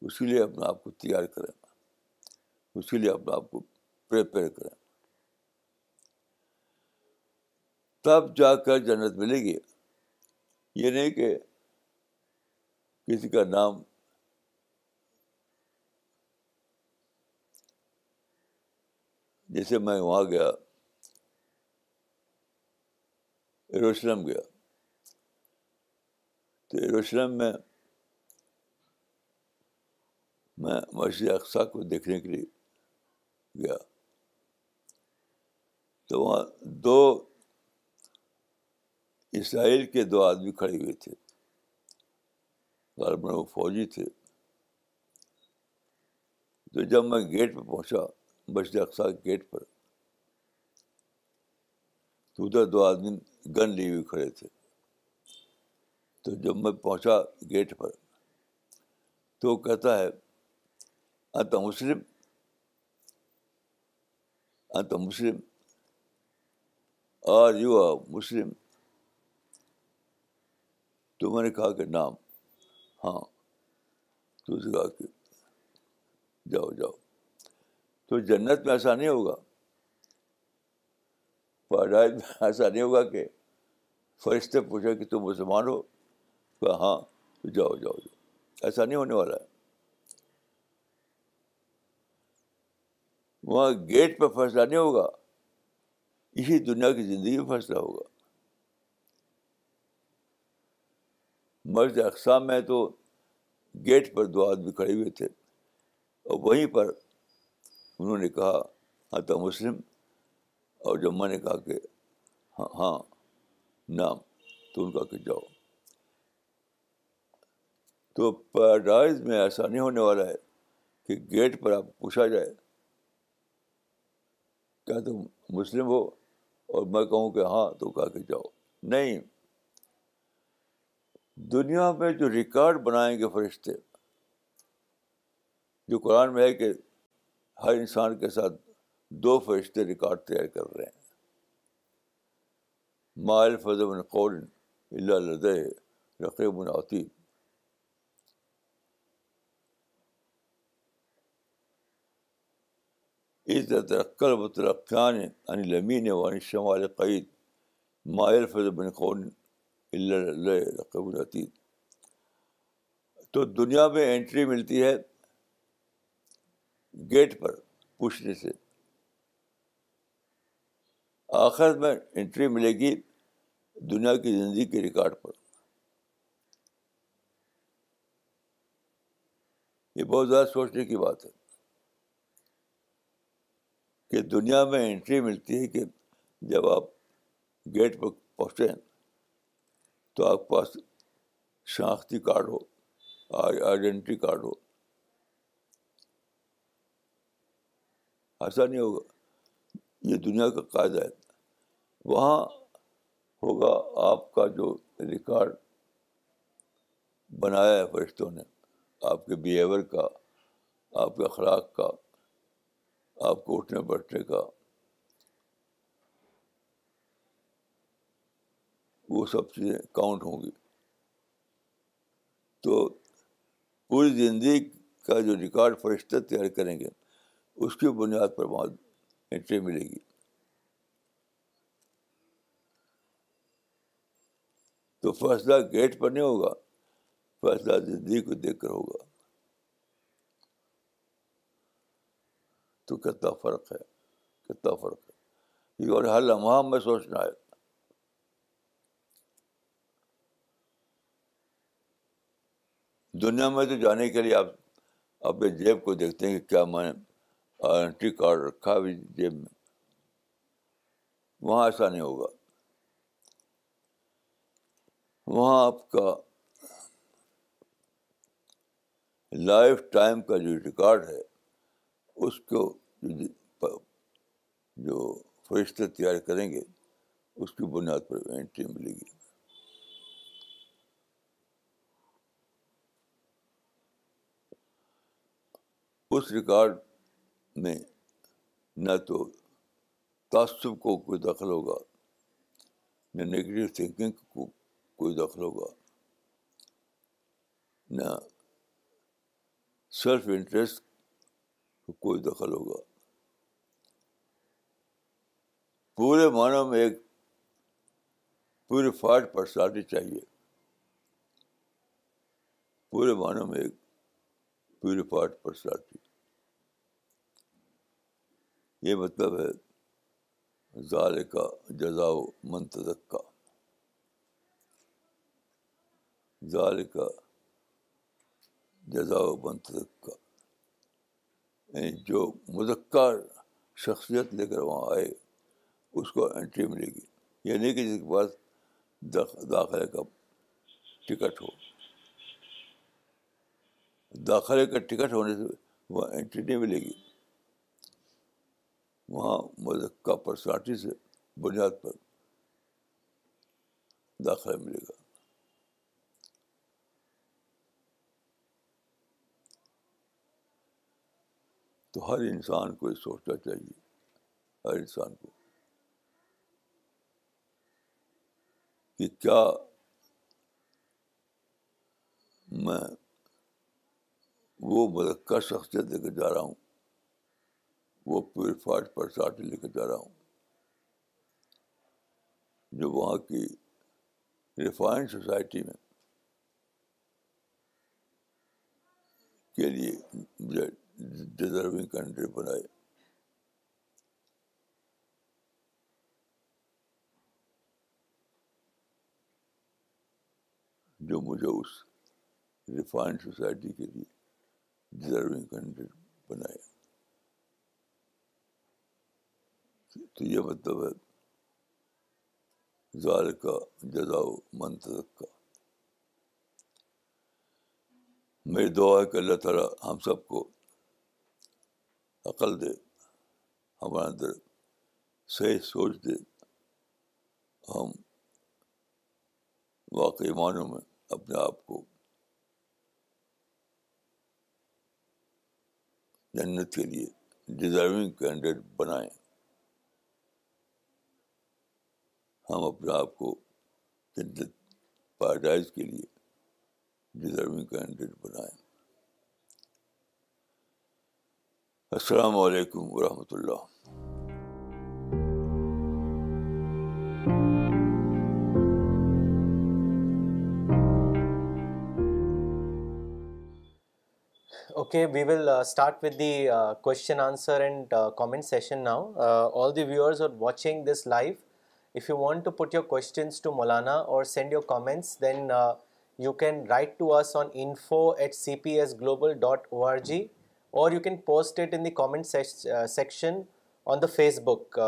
Speaker 1: اس کے لیے اپنے آپ کو تیار کریں اس کے لیے اپنے آپ کو پریپئر کریں تب جا کر جنت ملے گی یہ نہیں کہ کسی کا نام جیسے میں وہاں گیا ایروشلم گیا تو ایروشلم میں میں مسجد اقسا کو دیکھنے کے لیے گیا تو وہاں دو اسرائیل کے دو آدمی کھڑے ہوئے تھے غالباً وہ فوجی تھے تو جب میں گیٹ پہ پہنچا کے گیٹ پر تو ادھر دو آدمی گن لیے ہوئے کھڑے تھے تو جب میں پہنچا گیٹ پر تو وہ کہتا ہے aren't Muslim aren't Muslim are you Muslim تو میں نے کہا کہ نام ہاں تو اس نے کہا کہ جاؤ جاؤ تو جنت میں ایسا نہیں ہوگا پیدائش میں ایسا نہیں ہوگا کہ فرشتے پوچھا کہ تم مسلمان ہو کہا ہاں تو جاؤ جاؤ جاؤ ایسا نہیں ہونے والا ہے وہاں گیٹ پہ فیصلہ نہیں ہوگا اسی دنیا کی زندگی میں فیصلہ ہوگا مرض اقسام میں تو گیٹ پر دو آدمی کھڑے ہوئے تھے اور وہیں پر انہوں نے کہا ہاں تو مسلم اور جمع نے کہا کہ ہاں ہاں نام تو ان کا کہ جاؤ تو پیراڈائز میں ایسا نہیں ہونے والا ہے کہ گیٹ پر آپ پوچھا جائے کیا تم مسلم ہو اور میں کہوں کہ ہاں تو کہا کہ جاؤ نہیں دنیا میں جو ریکارڈ بنائیں گے فرشتے جو قرآن میں ہے کہ ہر انسان کے ساتھ دو فرشتے ریکارڈ تیار کر رہے ہیں مائل فضور الرد رقطی اس طرح ترقل و ترقیان نے عنی لمی و شمال قید مائل قول اللہ رقم تو دنیا میں انٹری ملتی ہے گیٹ پر پوچھنے سے آخر میں انٹری ملے گی دنیا کی زندگی کے ریکارڈ پر یہ بہت زیادہ سوچنے کی بات ہے کہ دنیا میں انٹری ملتی ہے کہ جب آپ گیٹ پر پہنچے ہیں تو آپ کے پاس شناختی کارڈ ہو آئیڈینٹی کارڈ ہو ایسا نہیں ہوگا یہ دنیا کا قاعدہ ہے وہاں ہوگا آپ کا جو ریکارڈ بنایا ہے فرشتوں نے آپ کے بیہیور کا آپ کے اخلاق کا آپ کو اٹھنے بیٹھنے کا وہ سب چیزیں کاؤنٹ ہوں گی تو پوری زندگی کا جو ریکارڈ فرشتہ تیار کریں گے اس کی بنیاد پر وہاں انٹری ملے گی تو فیصلہ گیٹ پر نہیں ہوگا فیصلہ زندگی کو دیکھ کر ہوگا تو کتنا فرق ہے کتنا فرق ہے اور ہر لمحہ ہاں میں سوچنا ہے دنیا میں تو جانے کے لیے آپ اپنے جیب کو دیکھتے ہیں کہ کیا میں آئیڈینٹی کارڈ رکھا ہے جیب میں وہاں ایسا نہیں ہوگا وہاں آپ کا لائف ٹائم کا جو ریکارڈ ہے اس کو جو فرشتے تیار کریں گے اس کی بنیاد پر انٹری ملے گی اس ریکارڈ میں نہ تو تعصب کو کوئی دخل ہوگا نہ نگیٹو تھینکنگ کو کوئی دخل ہوگا نہ سیلف انٹرسٹ کو کوئی دخل ہوگا پورے معنی میں ایک پیوریفائڈ پرسنالٹی چاہیے پورے معنی میں ایک پیوریفائڈ پرسنالٹی یہ مطلب ہے ظال جزا و منتظک کا کا ظال جزا و منتظک کا یعنی جو مذکر شخصیت لے کر وہاں آئے اس کو انٹری ملے گی یعنی کہ جس کے پاس داخلے کا ٹکٹ ہو داخلے کا ٹکٹ ہونے سے وہ انٹری نہیں ملے گی وہاں مذکہ پرسنالٹی سے بنیاد پر داخلہ ملے گا تو ہر انسان کو یہ سوچنا چاہیے ہر انسان کو کہ کیا میں وہ مضکہ شخصیت دے کے جا رہا ہوں وہ پیوریفائڈ فاج پر لے کے جا رہا ہوں جو وہاں کی ریفائن سوسائٹی میں کے لیے ڈیزرونگ کنٹری بنائے جو مجھے اس ریفائن سوسائٹی کے لیے ڈیزرونگ کنٹری بنائے تو یہ مطلب ہے ظال کا جزاؤ منتظر کا میری دعا ہے کہ اللہ تعالیٰ ہم سب کو عقل دے ہمارے اندر صحیح سوچ دے ہم واقعی معنوں میں اپنے آپ کو جنت کے لیے ڈیزرونگ کینڈیڈیٹ بنائیں ہم اپنے آپ کو جنت پیراڈائز کے لیے ڈیزرونگ کینڈیڈیٹ بنائیں السلام علیکم ورحمۃ اللہ
Speaker 2: okay we will start with the question answer and comment session now all the viewers are watching this life if you want to put your questions to Maulana or send your comments then you can write to us on info at C P S global dot O R G or you can post at in the comment section on the Facebook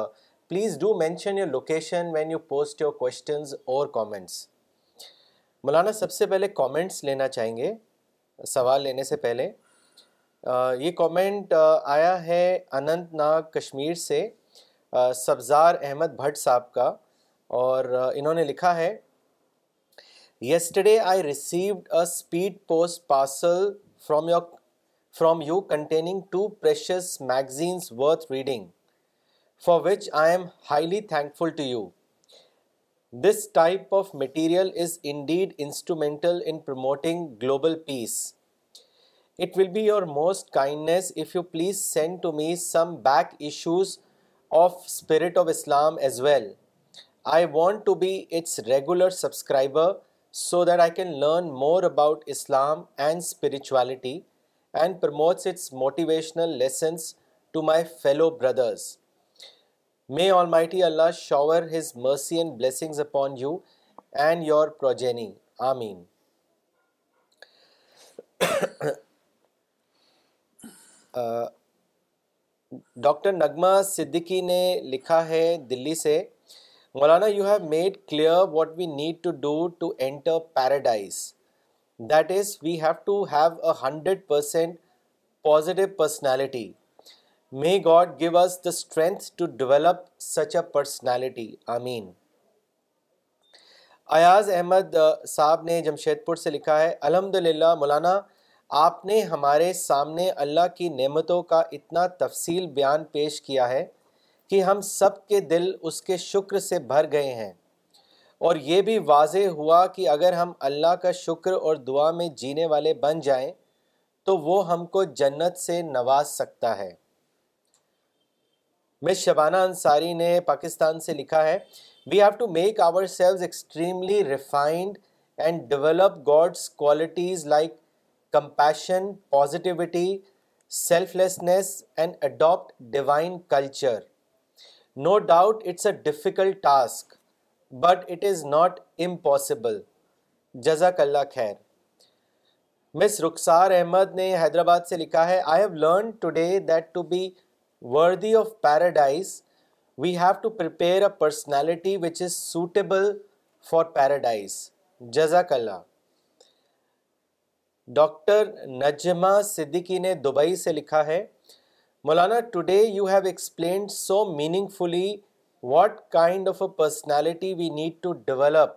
Speaker 2: please do mention your location when you post your questions or comments Maulana سب سے پہلے comments لینا چاہیں گے سوال لینے سے پہلے یہ کامنٹ آیا ہے اننت ناگ کشمیر سے سبزار احمد بھٹ صاحب کا اور انہوں نے لکھا ہے yesterday I received a speed post parcel from your from you containing two precious magazines worth reading for which I am highly thankful to you this type of material is indeed instrumental in promoting global peace it will be your most kindness if you please send to me some back issues of Spirit of Islam as well. I want to be its regular subscriber so that I can learn more about Islam and spirituality and promotes its motivational lessons to my fellow brothers. May Almighty Allah shower His mercy and blessings upon you and your progeny. Ameen. Doctor نغمہ صدیقی نے لکھا ہے دلی سے Maulana you have made clear what we need to do to enter paradise that is we have to have a hundred percent positive personality may God give us the strength to develop such a personality I mean Ayaz Ahmed صاحب نے جمشید پور سے لکھا ہے الحمد للہ مولانا آپ نے ہمارے سامنے اللہ کی نعمتوں کا اتنا تفصیل بیان پیش کیا ہے کہ ہم سب کے دل اس کے شکر سے بھر گئے ہیں اور یہ بھی واضح ہوا کہ اگر ہم اللہ کا شکر اور دعا میں جینے والے بن جائیں تو وہ ہم کو جنت سے نواز سکتا ہے مس شبانہ انصاری نے پاکستان سے لکھا ہے we have to make ourselves extremely refined and develop God's qualities like compassion positivity selflessness and adapt divine culture no doubt it's a difficult task but it is not impossible جزاک اللہ خیر مس رخسار احمد نے حیدرآباد سے لکھا ہے I have learn today that to be worthy of paradise we have to prepare a personality which is suitable for paradise جزاک اللہ doctor Najma Siddiqui نے دبئی سے لکھا ہے Maulana today you have explained so meaningfully what kind of a personality we need to develop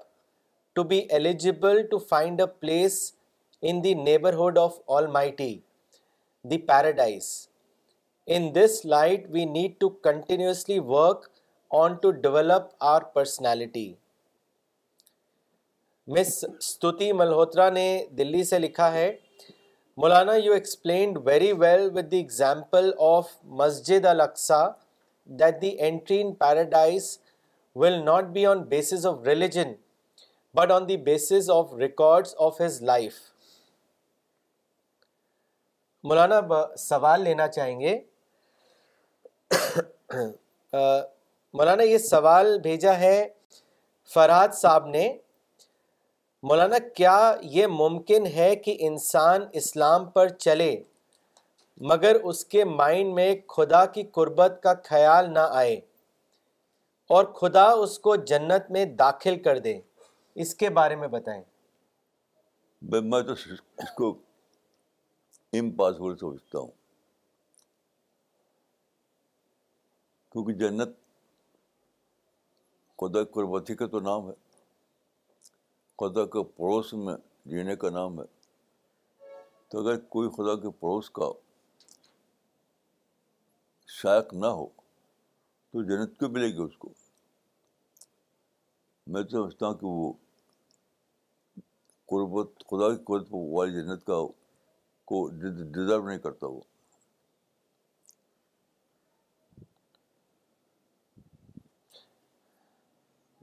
Speaker 2: to be eligible to find a place in the neighbourhood of all my T the paradise in this light we need to continuously work on to develop our personality مس ستوتی ملہوترا نے دلی سے لکھا ہے Maulana you explained very well with the example of Masjid الاقسا that the entry in paradise will not be on basis of religion but on the basis of records of his life Maulana سوال لینا چاہیں گے مولانا یہ سوال بھیجا ہے فراد صاحب نے مولانا کیا یہ ممکن ہے کہ انسان اسلام پر چلے مگر اس کے مائنڈ میں خدا کی قربت کا خیال نہ آئے اور خدا اس کو جنت میں داخل کر دے اس کے بارے میں بتائیں
Speaker 1: میں تو اس کو امپاسبل سوچتا ہوں کیونکہ جنت خدا قربتی کا تو نام ہے خدا کے پڑوس میں جینے کا نام ہے تو اگر کوئی خدا کے پڑوس کا شائق نہ ہو تو جنت کیوں ملے گی اس کو میں تو سمجھتا ہوں کہ وہ قربت خدا کی قربت والی جنت کا کو ڈیزرو نہیں کرتا وہ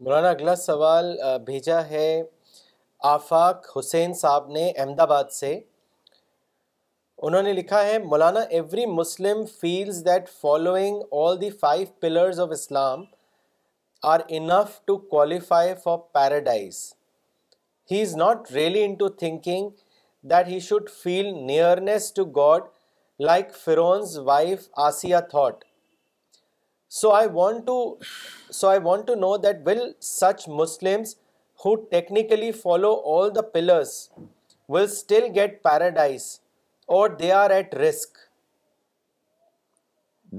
Speaker 2: مولانا اگلا سوال بھیجا ہے آفاق حسین صاحب نے احمد آباد سے انہوں نے لکھا ہے Maulana every Muslim feels that following all the five pillars of Islam are enough to qualify for paradise he is not really into thinking that he should feel nearness to God like Pharaoh's wife Asiya too so I want to know that will such Muslims technically follow all the pillars will still get paradise or they are at risk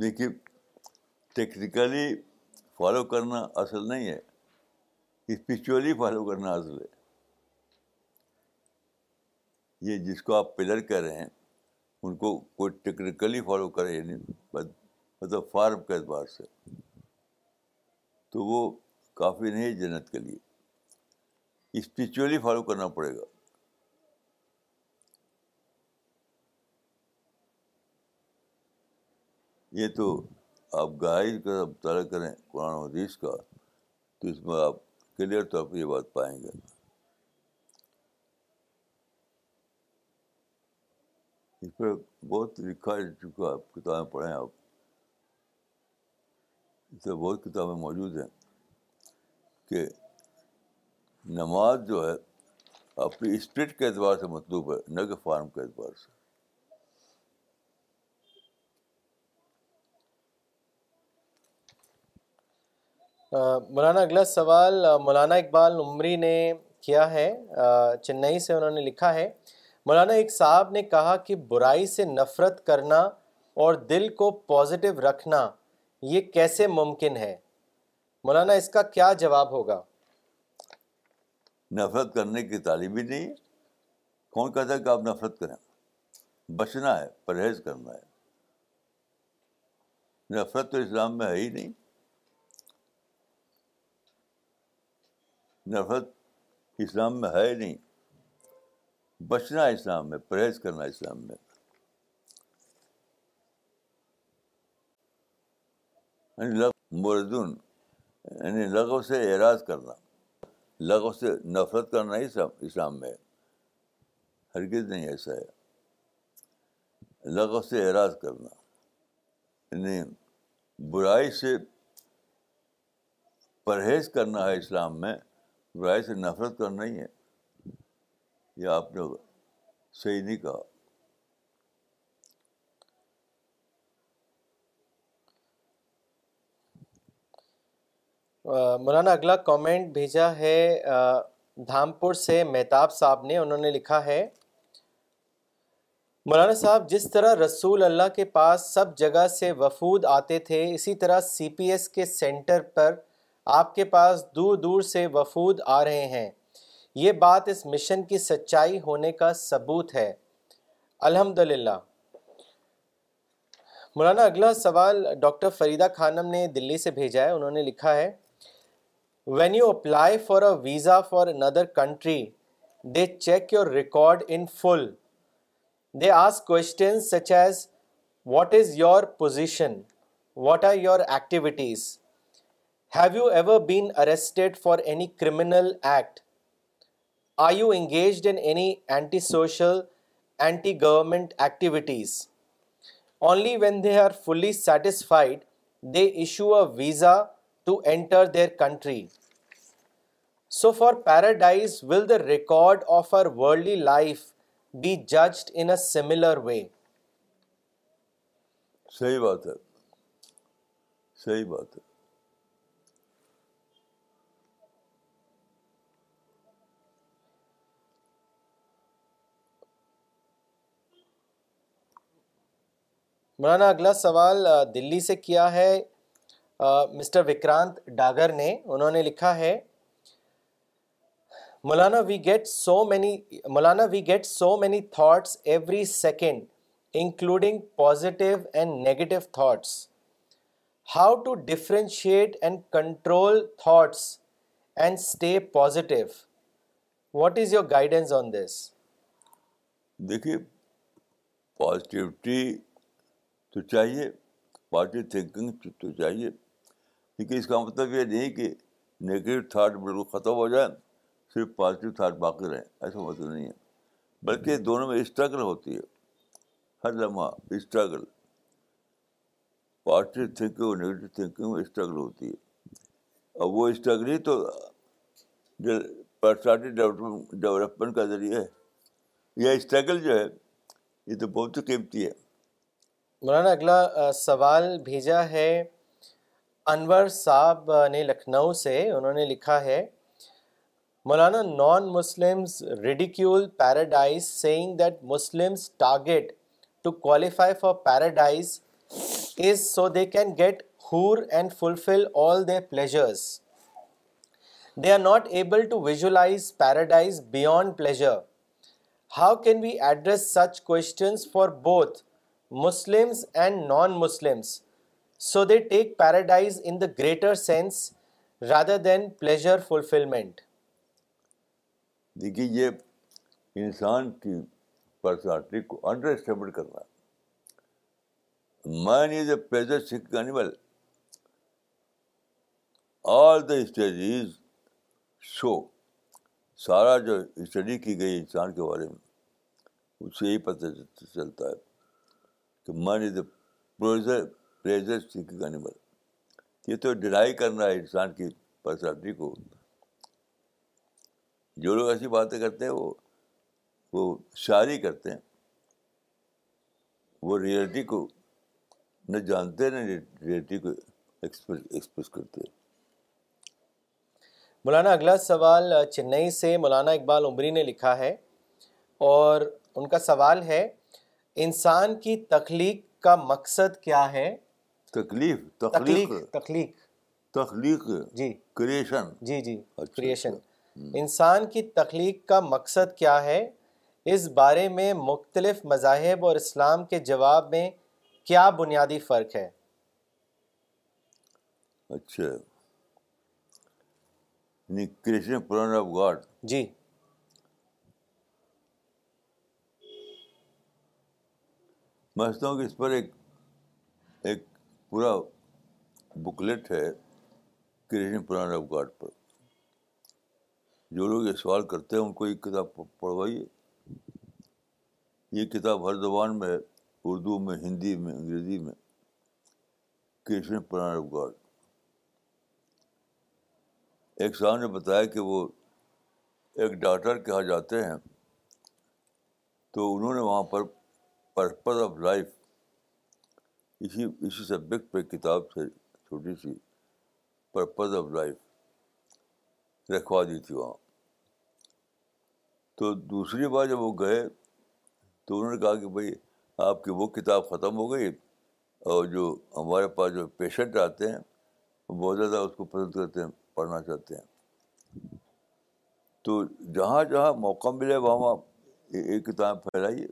Speaker 1: دیکھیے technically follow کرنا اصل نہیں ہے spiritually follow کرنا اصل ہے یہ جس کو آپ پلر کہہ رہے ہیں ان کو کوئی ٹیکنیکلی فالو کرے یعنی مطلب فارم کے اعتبار سے تو وہ کافی نہیں جنت کے لیے اسپرچولی فالو کرنا پڑے گا یہ تو آپ کا مطالعہ کریں قرآن حدیث کا تو اس میں آپ کلیئر طور پہ یہ بات پائیں گے اس پہ بہت لکھا چکا آپ کتابیں پڑھیں آپ اس سے بہت کتابیں موجود ہیں کہ نماز جو ہے اپنی اسپرٹ کے اعتبار سے مطلوب ہے نہ کہ فارم کے اعتبار سے مولانا
Speaker 2: اگلا سوال مولانا اقبال عمری نے کیا ہے چنئی سے انہوں نے لکھا ہے مولانا ایک صاحب نے کہا کہ برائی سے نفرت کرنا اور دل کو پازیٹیو رکھنا یہ کیسے ممکن ہے مولانا اس کا کیا جواب ہوگا
Speaker 1: نفرت کرنے کی تعلیم ہی نہیں کون کہتا ہے کہ آپ نفرت کریں بچنا ہے پرہیز کرنا ہے نفرت تو اسلام میں ہے ہی نہیں نفرت اسلام میں ہے ہی نہیں بچنا ہے اسلام میں پرہیز کرنا اسلام میں یعنی لغ مردن یعنی لغو سے اعراض کرنا لغ سے نفرت کرنا ہی اسلام میں ہرگز نہیں ایسا ہے لغو سے اعراض کرنا یعنی برائی سے پرہیز کرنا ہے اسلام میں برائی سے نفرت کرنا ہی ہے یہ آپ نے صحیح نہیں کہا
Speaker 2: مولانا اگلا کامنٹ بھیجا ہے دھامپور سے مہتاب صاحب نے انہوں نے لکھا ہے مولانا صاحب جس طرح رسول اللہ کے پاس سب جگہ سے وفود آتے تھے اسی طرح سی پی ایس کے سینٹر پر آپ کے پاس دور دور سے وفود آ رہے ہیں یہ بات اس مشن کی سچائی ہونے کا ثبوت ہے الحمد للہ مولانا اگلا سوال ڈاکٹر فریدہ خانم نے دلی سے بھیجا ہے انہوں نے لکھا ہے When you apply for a visa for another country, they check your record in full. They ask questions such as, what is your position? What are your activities? Have you ever been arrested for any criminal act? Are you engaged in any antisocial, anti-government activities? Only when they are fully satisfied, they issue a visa to enter their country so for paradise will the record of our worldly life be judged in a similar way
Speaker 1: صحیح بات ہے صحیح بات ہے
Speaker 2: مولانا اگلا سوال دلی سے کیا ہے مسٹر وکرانت ڈاگر نے انہوں نے لکھا ہے Maulana we get so many Maulana we get so many thoughts every second including positive and negative how to differentiate and control thoughts and stay positive what is your guidance on this
Speaker 1: دیکھیے positivity تو چاہیے positive thinking تو چاہیے کیونکہ اس کا مطلب یہ نہیں کہ نگیٹو تھاٹ بالکل ختم ہو جائیں صرف پازیٹیو تھاٹ باقی رہیں ایسا مطلب نہیں ہے بلکہ دونوں میں اسٹرگل ہوتی ہے ہر لمحہ اسٹرگل پازیٹیو تھنکنگ اور نگیٹو تھنکنگ میں اسٹرگل ہوتی ہے اور وہ اسٹرگل ہی تو پرسنالٹی ڈیولپمنٹ کا ذریعہ ہے یہ اسٹرگل جو ہے یہ تو بہت ہی قیمتی ہے
Speaker 2: مولانا اگلا سوال بھیجا ہے انور صاحب نے لکھنؤ سے انہوں نے لکھا ہے Maulana non Muslims ridicule paradise seeing that Muslims target to qualify for paradise is so they can get and fulfil all the pleasures they are not able to visualise paradise beyond pleasure how can we address such questions for both Muslims and non Muslims so they take paradise in the greater sense rather than pleasure fulfilment
Speaker 1: دیکھیے یہ انسان کی personality کو underestimate کرنا man is a pleasure seeking animal all the studies show سارا جو study کی گئی انسان کے بارے میں اس سے یہی پتہ چلتا ہے کہ man is a pleasure pleasure seeking animal یہ تو ڈرائی کرنا ہے انسان کی پرسنالٹی کو جو لوگ ایسی باتیں کرتے ہیں وہ وہ شاعری کرتے ہیں وہ ریئلٹی کو نہ جانتے نہ ریئلٹی کو ایکسپریس
Speaker 2: ایکسپریس کرتے ہیں مولانا اگلا سوال چنئی سے مولانا اقبال عمری نے لکھا ہے اور ان کا سوال ہے انسان کی تخلیق کا مقصد کیا ہے تکلیف تخلیق تخلیق تخلیق جی کریشن جی جی کریشن اچھا، اچھا۔ انسان کی تخلیق کا مقصد کیا ہے اس بارے میں مختلف مذاہب اور اسلام کے جواب میں کیا
Speaker 1: بنیادی فرق ہے اچھا کریشن پلان آف گاڈ جی میں سمجھتا ہوں کہ اس پر ایک ایک پورا بکلیٹ ہے کرشن پران آف گاڈ پر جو لوگ یہ سوال کرتے ہیں ان کو یہ کتاب پڑھوائیے یہ کتاب ہر زبان میں اردو میں ہندی میں انگریزی میں کرشن پران آف گاڈ ایک صاحب نے بتایا کہ وہ ایک ڈاکٹر کے یہاں جاتے ہیں تو انہوں نے وہاں پر پرپز آف لائف اسی اسی سبجیکٹ پہ کتاب سے چھوٹی سی پرپز آف لائف رکھوا دی تھی وہاں تو دوسری بار جب وہ گئے تو انہوں نے کہا کہ بھائی آپ کی وہ کتاب ختم ہو گئی اور جو ہمارے پاس جو پیشنٹ آتے ہیں وہ بہت زیادہ اس کو پسند کرتے ہیں پڑھنا چاہتے ہیں تو جہاں جہاں موقع ملے وہاں وہاں یہ کتاب پھیلائیے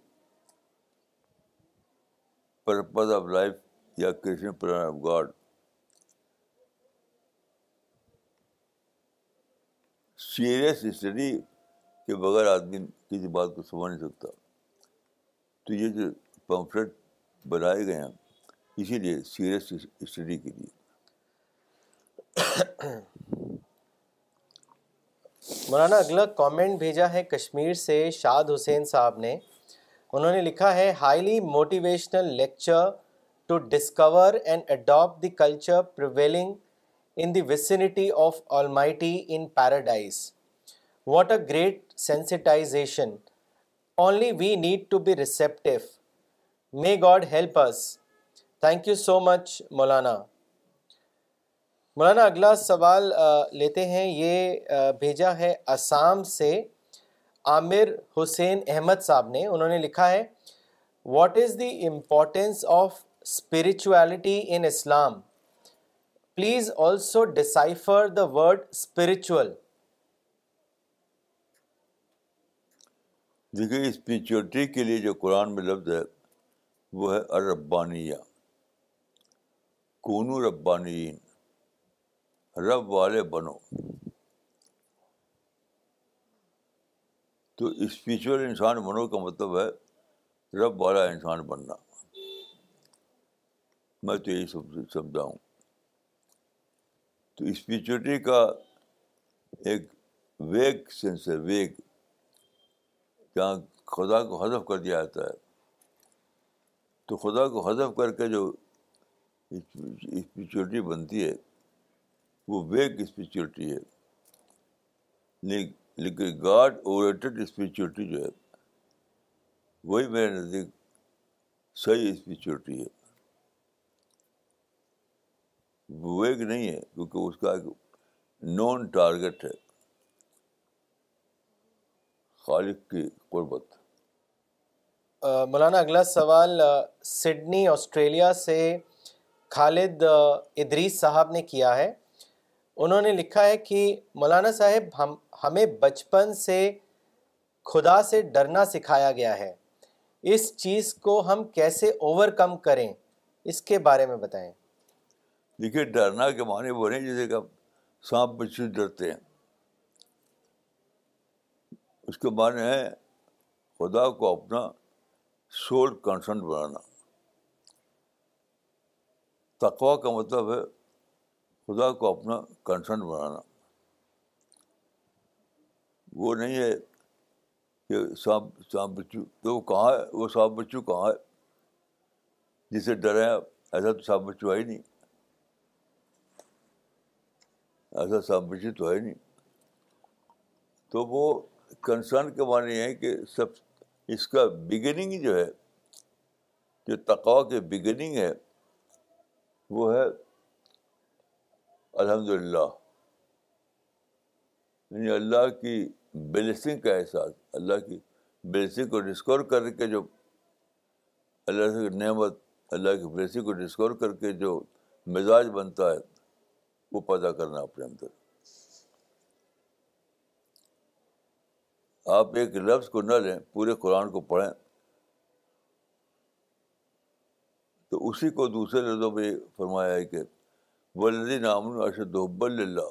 Speaker 1: پرپز آف آف لائف یا creation plan God serious study کے بغیر آدمی کسی بات کو سمجھ نہیں سکتا تو یہ جو بنائے گئے ہیں اسی لیے سیریس اسٹڈی کے لیے
Speaker 2: مولانا اگلا کامنٹ بھیجا ہے کشمیر سے شاد حسین صاحب نے انہوں نے لکھا ہے highly motivational lecture to discover and adapt the culture prevailing in the vicinity of all mighty in paradise what a great sensitisation only we need to be receptive may God help us thank you so much Maulana Maulana اگلا سوال لیتے ہیں یہ بھیجا ہے آسام سے عامر حسین احمد صاحب نے انہوں نے لکھا ہے what is the importance of spirituality in Islam please also decipher the word spiritual
Speaker 1: دیکھیے اسپرچولیٹی کے لیے جو قرآن میں لفظ ہے وہ ہے اربانیہ کونو ربانی رب والے بنو تو اسپریچول انسان بنو کا مطلب ہے رب والا انسان بننا میں تو یہی سب سمجھا ہوں تو اسپریچولیٹی کا ایک ویگ سینس ہے ویگ جہاں خدا کو حذف کر دیا جاتا ہے تو خدا کو حذف کر کے جو اسپریچولیٹی بنتی ہے وہ ویگ اسپریچولیٹی ہے نہیں لیکن گاڈ اوریٹڈ اسپریچولیٹی جو ہے وہی میرے نزدیک صحیح اسپریچولیٹی ہے ویگ نہیں ہے کیونکہ اس کا ایک نون ٹارگیٹ ہے خالق کی قربت
Speaker 2: مولانا اگلا سوال سڈنی آسٹریلیا سے خالد ادریس صاحب نے کیا ہے انہوں نے لکھا ہے کہ مولانا صاحب ہم ہمیں بچپن سے خدا سے ڈرنا سکھایا گیا ہے اس چیز کو ہم کیسے اوور کم کریں اس کے بارے میں بتائیں
Speaker 1: دیکھیے ڈرنا کے معنی وہ نہیں جیسے کہ سانپ بچی ڈرتے ہیں اس کے معنی ہے خدا کو اپنا سول کانسنٹ بنانا تقوا کا مطلب ہے خدا کو اپنا کنسرن بنانا وہ نہیں ہے کہ سانپ سانپ بچو تو وہ کہاں ہے وہ سانپ بچو کہاں ہے جسے ڈر ہے آپ ایسا تو سانپ بچو ہے ہی نہیں ایسا سانپ بچو تو ہے نہیں تو وہ کنسرن کے معنی ہے کہ سب اس کا بگننگ جو ہے جو تقوا کے بگننگ ہے وہ ہے الحمد للہ یعنی اللہ کی بلیسنگ کا احساس اللہ کی بلیسنگ کو ڈسکور کر کے جو اللہ سے نعمت اللہ کی بلیسنگ کو ڈسکور کر کے جو مزاج بنتا ہے وہ پیدا کرنا اپنے اندر آپ ایک لفظ کو نہ لیں پورے قرآن کو پڑھیں تو اسی کو دوسرے لفظوں پہ فرمایا ہے کہ ولدین امن اشد حب اللہ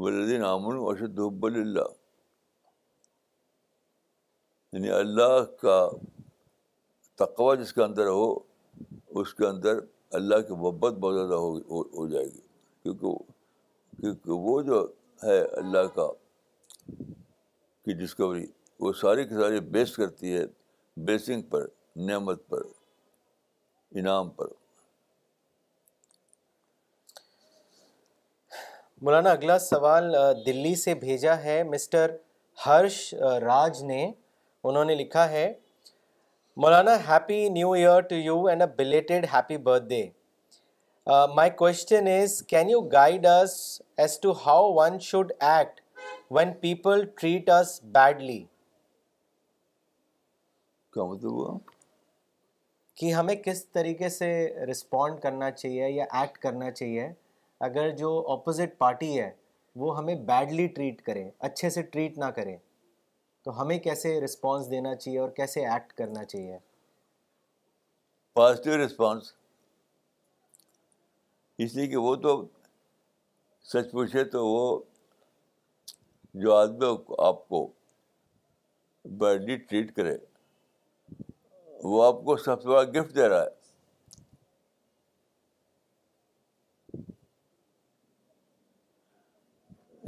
Speaker 1: ولدین امن اشد حب اللہ یعنی اللہ کا تقوا جس کے اندر ہو اس کے اندر اللہ کی محبت بہت زیادہ ہو ہو جائے گی کیونکہ کیونکہ وہ جو ہے اللہ کا کی ڈسکوری وہ ساری کے ساری بیس کرتی ہے بیسنگ پر نعمت پر انعام پر
Speaker 2: مولانا اگلا سوال دلی سے بھیجا ہے مسٹر ہرش راج نے انہوں نے لکھا ہے Maulana happy new year to you and a belated happy birthday my question is can you guide us as to how one should act when people treat us badly مطلب کہ ہمیں کس طریقے سے رسپونڈ کرنا چاہیے یا ایکٹ کرنا چاہیے اگر جو اپوزٹ پارٹی ہے وہ ہمیں بیڈلی ٹریٹ کرے اچھے سے ٹریٹ نہ کرے تو ہمیں کیسے رسپانس دینا چاہیے اور کیسے ایکٹ کرنا چاہیے
Speaker 1: پازیٹیو رسپانس اس لیے کہ وہ تو سچ پوچھے تو وہ جو آدمی آپ کو بیڈلی ٹریٹ کرے وہ آپ کو سب سے بڑا گفٹ دے رہا ہے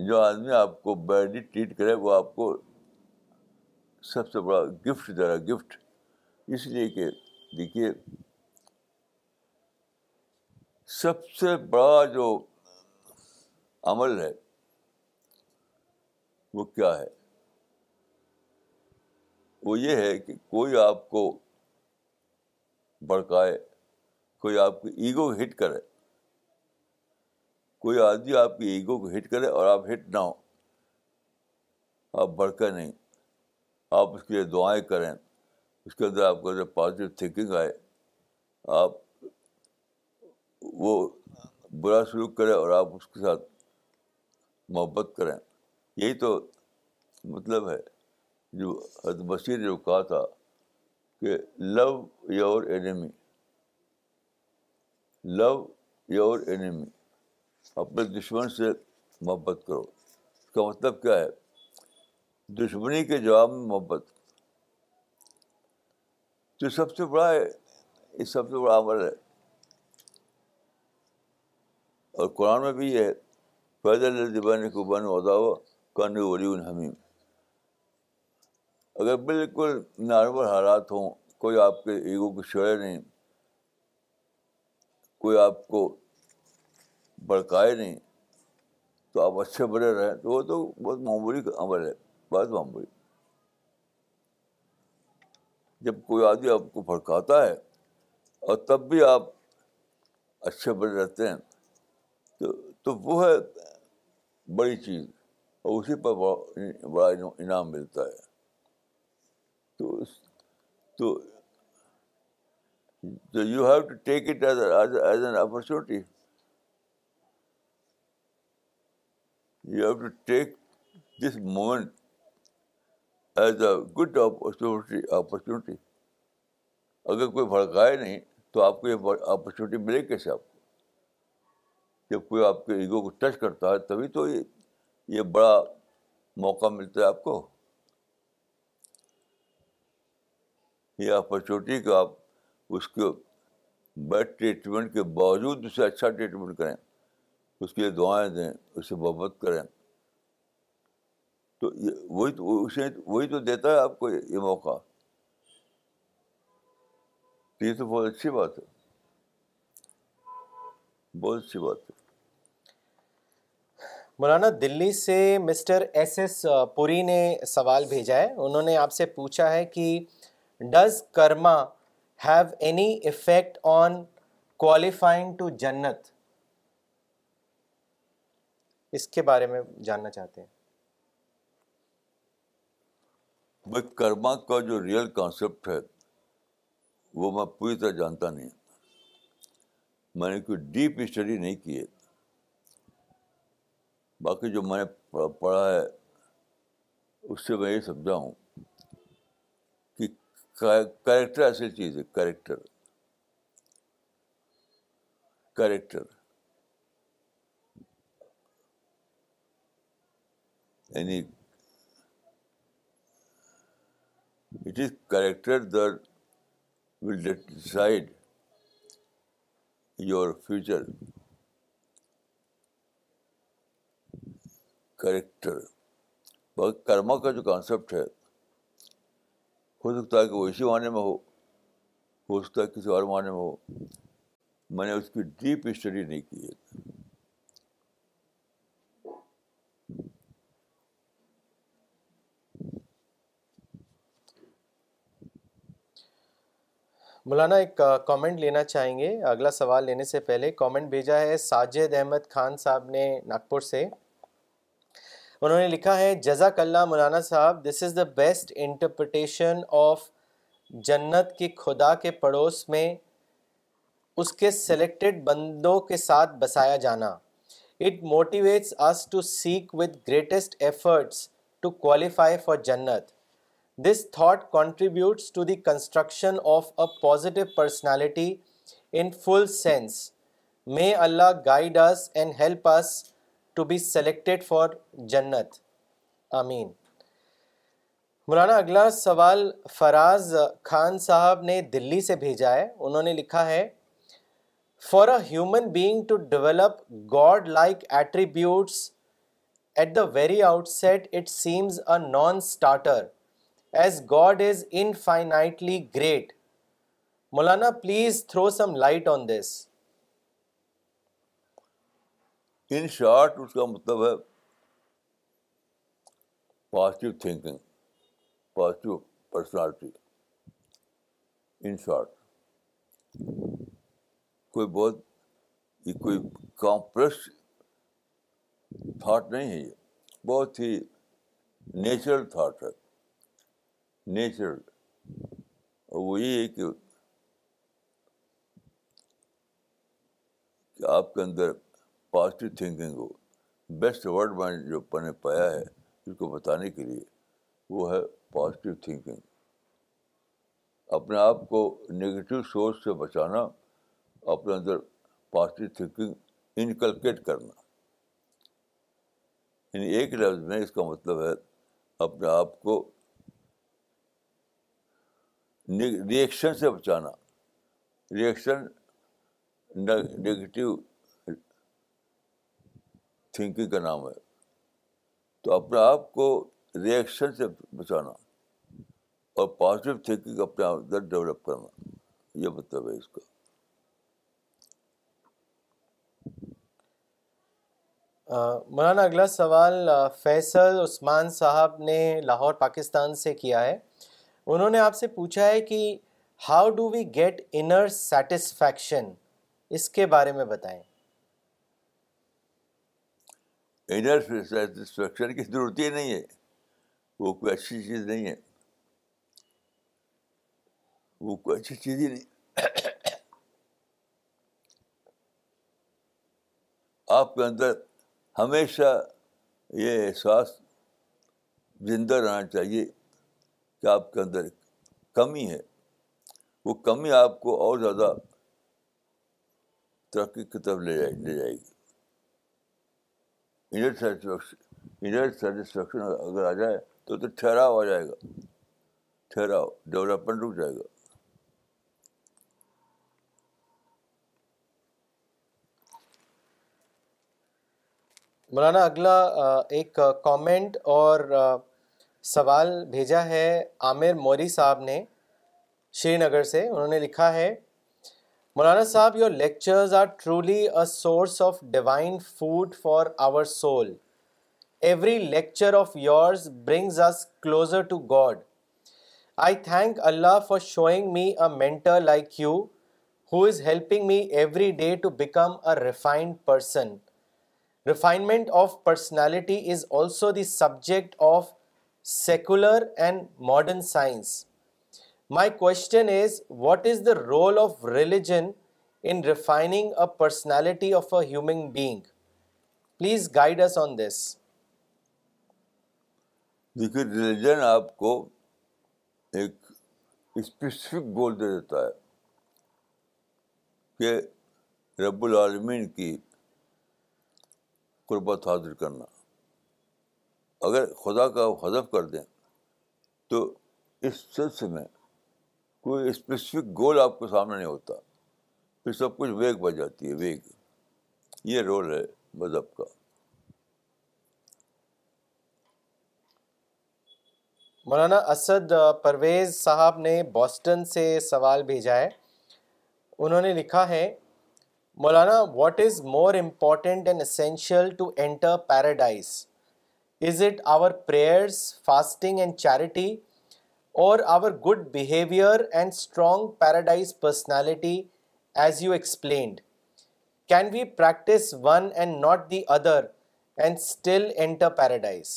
Speaker 1: جو آدمی آپ کو بیڈلی ٹریٹ کرے وہ آپ کو سب سے بڑا گفٹ دے رہا گفٹ اس لیے کہ دیکھیے سب سے بڑا جو عمل ہے وہ کیا ہے وہ یہ ہے کہ کوئی آپ کو بڑکائے کوئی آپ کو ایگو ہٹ کرے کوئی آدمی آپ کی ایگو کو ہٹ کرے اور آپ ہٹ نہ ہوں آپ بڑھ کر نہیں آپ اس کے لیے دعائیں کریں اس کے اندر آپ کے اندر پازیٹیو تھینکنگ آئے آپ وہ برا سلوک کریں اور آپ اس کے ساتھ محبت کریں یہی تو مطلب ہے جو حد بشیر نے کہا تھا کہ love your enemy love your enemy اپنے دشمن سے محبت کرو اس کا مطلب کیا ہے دشمنی کے جواب میں محبت سب سے بڑا ہے اس سب سے بڑا عمل ہے اور قرآن میں بھی یہ ہے پیدل کو بن ادا کن ولی الحمیم اگر بالکل نارمل حالات ہوں کوئی آپ کے ایگو کو شعر نہیں کوئی آپ کو بڑکائے نہیں تو آپ اچھے بڑے رہیں تو وہ تو بہت معمولی کا عمل ہے بہت معمولی جب کوئی آدمی آپ کو بھڑکاتا ہے اور تب بھی آپ اچھے بڑے رہتے ہیں تو تو وہ ہے بڑی چیز اور اسی پر بڑا انعام ملتا ہے تو تو you have to take it as an opportunity you have to take this moment as a good opportunity opportunity اگر کوئی بھڑکائے نہیں تو آپ کو یہ اپرچونیٹی ملے کیسے آپ کو جب کوئی آپ کے ایگو کو ٹچ کرتا ہے تبھی تو یہ بڑا موقع ملتا ہے آپ کو یہ اپرچونیٹی کو آپ اس کے بیڈ ٹریٹمنٹ کے باوجود اسے اچھا ٹریٹمنٹ کریں اس کے لیے دعائیں دیں اس سے محبت کریں تو وہی تو اسے وہی تو دیتا ہے آپ کو یہ موقع تو یہ تو بہت اچھی بات ہے بہت اچھی بات ہے
Speaker 2: مولانا دلی سے مسٹر ایس ایس پوری نے سوال بھیجا ہے انہوں نے آپ سے پوچھا ہے کہ does karma have any effect on qualifying to جنت اس کے بارے میں جاننا چاہتے ہیں
Speaker 1: کرما کا جو ریئل کانسیپٹ ہے وہ میں پوری طرح جانتا نہیں میں نے کوئی ڈیپ اسٹڈی نہیں کی ہے باقی جو میں نے پڑھا ہے اس سے میں یہ سمجھا ہوں کہ کریکٹر ایسی چیز ہے character character it is character there will your future character باقی کرما کا جو کانسیپٹ ہے ہو سکتا ہے کہ وہ اسی معنی میں ہو ہو سکتا ہے کسی اور معنی میں ہو میں نے اس کی ڈیپ اسٹڈی نہیں کی ہے
Speaker 2: مولانا ایک کامنٹ لینا چاہیں گے اگلا سوال لینے سے پہلے کامنٹ بھیجا ہے ساجد احمد خان صاحب نے ناگپور سے انہوں نے لکھا ہے جزاک اللہ مولانا صاحب this is the best interpretation of جنت کی خدا کے پڑوس میں اس کے سلیکٹڈ بندوں کے ساتھ بسایا جانا it motivates us to seek with greatest efforts to qualify for جنت this thought contributes to the construction of a positive personality in full sense may Allah guide us and help us to be selected for جنت آمین مولانا اگلا سوال فراز خان صاحب نے دلی سے بھیجا ہے انہوں نے لکھا ہے for a human being to develop God like attributes at the very outset it seems a non starter as God is infinitely great Maulana please throw some light on this
Speaker 1: in short اس کا مطلب ہے positive thinking positive personality in short کوئی بہت یہ کوئی complex thought نہیں ہے یہ بہت ہی نیچرل تھاٹ ہے نیچرل اور وہ یہ ہے کہ آپ کے اندر پازیٹیو تھنکنگ ہو بیسٹ ورڈ میں جو میں نے پایا ہے اس کو بتانے کے لیے وہ ہے پازیٹیو تھنکنگ اپنے آپ کو نگیٹیو سوچ سے بچانا اپنے اندر پازیٹیو تھنکنگ انکلکیٹ کرنا یعنی ایک لفظ میں اس کا مطلب ہے اپنے آپ کو ریئیکشن سے بچانا ریئیکشن نگیٹیو تھنکنگ کا نام ہے تو اپنے آپ کو ریئیکشن سے بچانا اور پازیٹیو تھنکنگ اپنے اندر ڈیولپ کرنا یہ مطلب ہے اس کا
Speaker 2: مولانا اگلا سوال فیصل عثمان صاحب نے لاہور پاکستان سے کیا ہے انہوں نے آپ سے پوچھا ہے کہ how do we get satisfaction اس کے بارے میں بتائیں
Speaker 1: انر سیٹسفیکشن کی ضرورت ہی نہیں ہے وہ کوئی اچھی چیز نہیں ہے وہ کوئی اچھی چیز ہی نہیں آپ کے اندر ہمیشہ یہ احساس زندہ رہنا چاہیے کہ آپ کے اندر کمی ہے وہ کمی آپ کو اور زیادہ ترقی کی طرف لے جائے لے جائے گی انر سیٹسفیکشن انر سیٹسفیکشن اگر آ جائے تو تو ٹھہراؤ آ جائے گا ٹھہراؤ ڈیولپمنٹ رک جائے گا
Speaker 2: مولانا اگلا ایک کامنٹ اور سوال بھیجا ہے عامر موری صاحب نے شری نگر سے انہوں نے لکھا ہے مولانا صاحب your lectures are truly a source of divine food for our soul every lecture of yours brings us closer to God I thank Allah for showing me a mentor like you who is helping me every day to become refined person refinement of personality is also the subject of secular and modern science my quote is the role of religion in refining a personality of a human being please guide on this
Speaker 1: دیکھیے religion آپ کو ایک specific goal دے دیتا ہے کہ رب العالمین کی قربت حاضر کرنا اگر خدا کا حذف کر دیں تو اس سلسلے میں کوئی اسپیسیفک گول آپ کو سامنے نہیں ہوتا پھر سب کچھ ویگ بن جاتی ہے ویگ یہ رول ہے مذہب کا
Speaker 2: مولانا اسد پرویز صاحب نے بوسٹن سے سوال بھیجا ہے انہوں نے لکھا ہے Maulana what is more important and essential to enter paradise is it our prayers fasting and charity or our good behaviour and strong paradise personality as you explained can we practise one and not the other and still enter paradise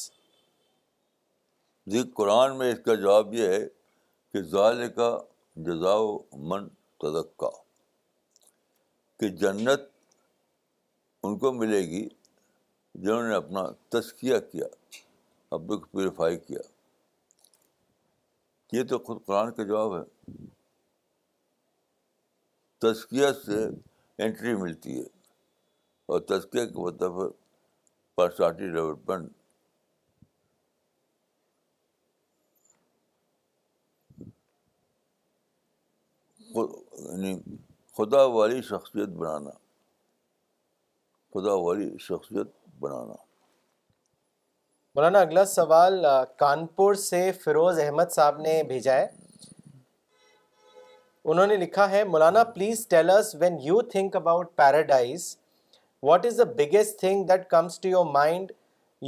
Speaker 1: جی قرآن میں اس کا جواب یہ ہے کہ کا جزا من تدقہ کہ جنت ان کو ملے گی جنہوں نے اپنا تزکیہ کیا اپنے کو پیوریفائی کیا یہ تو خود قرآن کا جواب ہے تزکیہ سے انٹری ملتی ہے اور تزکیہ کے مطلب پرسنالٹی یعنی ڈیولپمنٹ خدا والی شخصیت بنانا خدا والی شخصیت بنانا
Speaker 2: مولانا اگلا سوال کانپور سے فیروز احمد صاحب نے بھیجا ہے انہوں نے لکھا ہے مولانا please tell us when you think about paradise what is the biggest thing that comes to your mind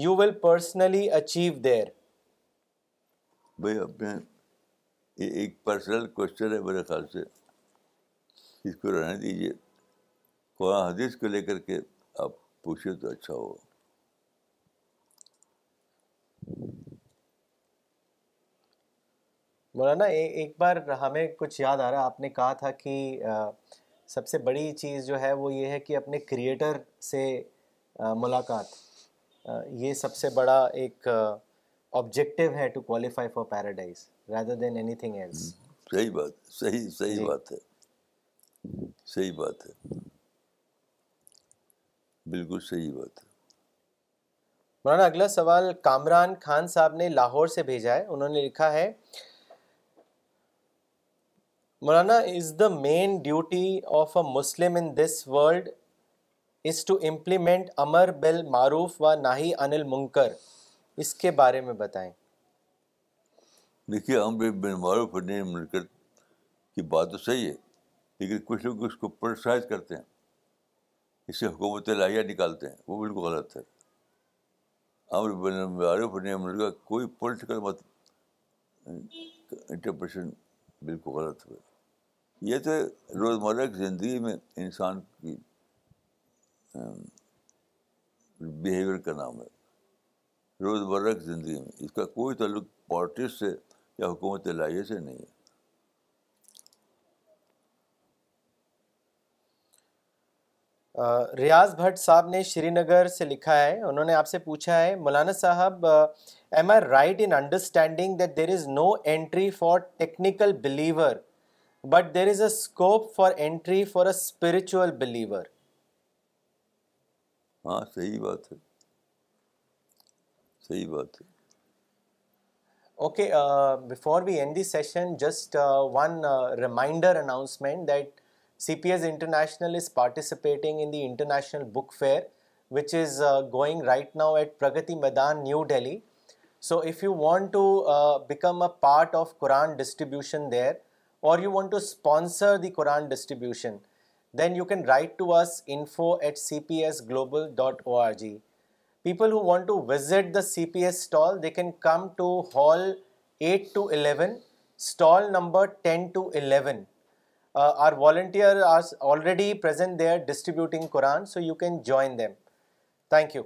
Speaker 2: you will personally achieve there بھائی اپنے یہ ایک پرسنل کوشچن ہے میرے خیال سے اس کو رہنے دیجیے قرآن حدیث کو لے کر کے آپ پوچھے تو اچھا ہو مولانا ایک بار ہمیں کچھ یاد آ رہا آپ نے کہا تھا کہ سب سے بڑی چیز جو ہے وہ یہ ہے کہ اپنے کریٹر سے ملاقات یہ سب سے بڑا ایک آبجیکٹیو
Speaker 1: ہے
Speaker 2: to qualify for paradise rather than anything else صحیح بات صحیح صحیح جی۔ بات ہے
Speaker 1: صحیح بات ہے بالکل صحیح بات ہے مولانا
Speaker 2: اگلا سوال کامران خان صاحب نے لاہور سے بھیجا ہے انہوں نے لکھا ہے مولانا is the main duty of a Muslim in this world is to implement امر بل معروف و ناہی انل منکر اس کے بارے میں بتائیں دیکھیے امر بل معروف نہیں منکر
Speaker 1: کی بات تو صحیح ہے لیکن کچھ لوگ اس کو پروسائز کرتے ہیں اس سے حکومت لاہیا نکالتے ہیں وہ بالکل غلط ہے بن عارف نے کوئی پولیٹیکل مت انٹرپریشن بالکل غلط ہے یہ تو روزمرہ کی زندگی میں انسان کی بیہیویئر کا نام ہے روزمرہ کی زندگی میں اس کا کوئی تعلق پالٹکس سے یا حکومت لاہیے سے نہیں ہے
Speaker 2: ریاض بھٹ صاحب نے شری نگر سے لکھا ہے انہوں نے آپ سے پوچھا ہے مولانا صاحب am I right in understanding that there is no entry for technical believer but there is a scope for entry for a spiritual believer
Speaker 1: ہاں صحیح صحیح بات بات ہے ہے
Speaker 2: okay before we end the session just one reminder announcement that CPS International is participating in the International Book Fair, which is uh, going right now at Pragati Maidan, New Delhi. So if you want to uh, become a part of Quran distribution there, or you want to sponsor the Quran distribution, then you can write to us info@cpsglobal.org. People who want to visit the CPS stall, they can come to hall 8 to 11, stall number 10 to 11. Uh, our volunteers are already present there distributing Quran, so you can join them. Thank you.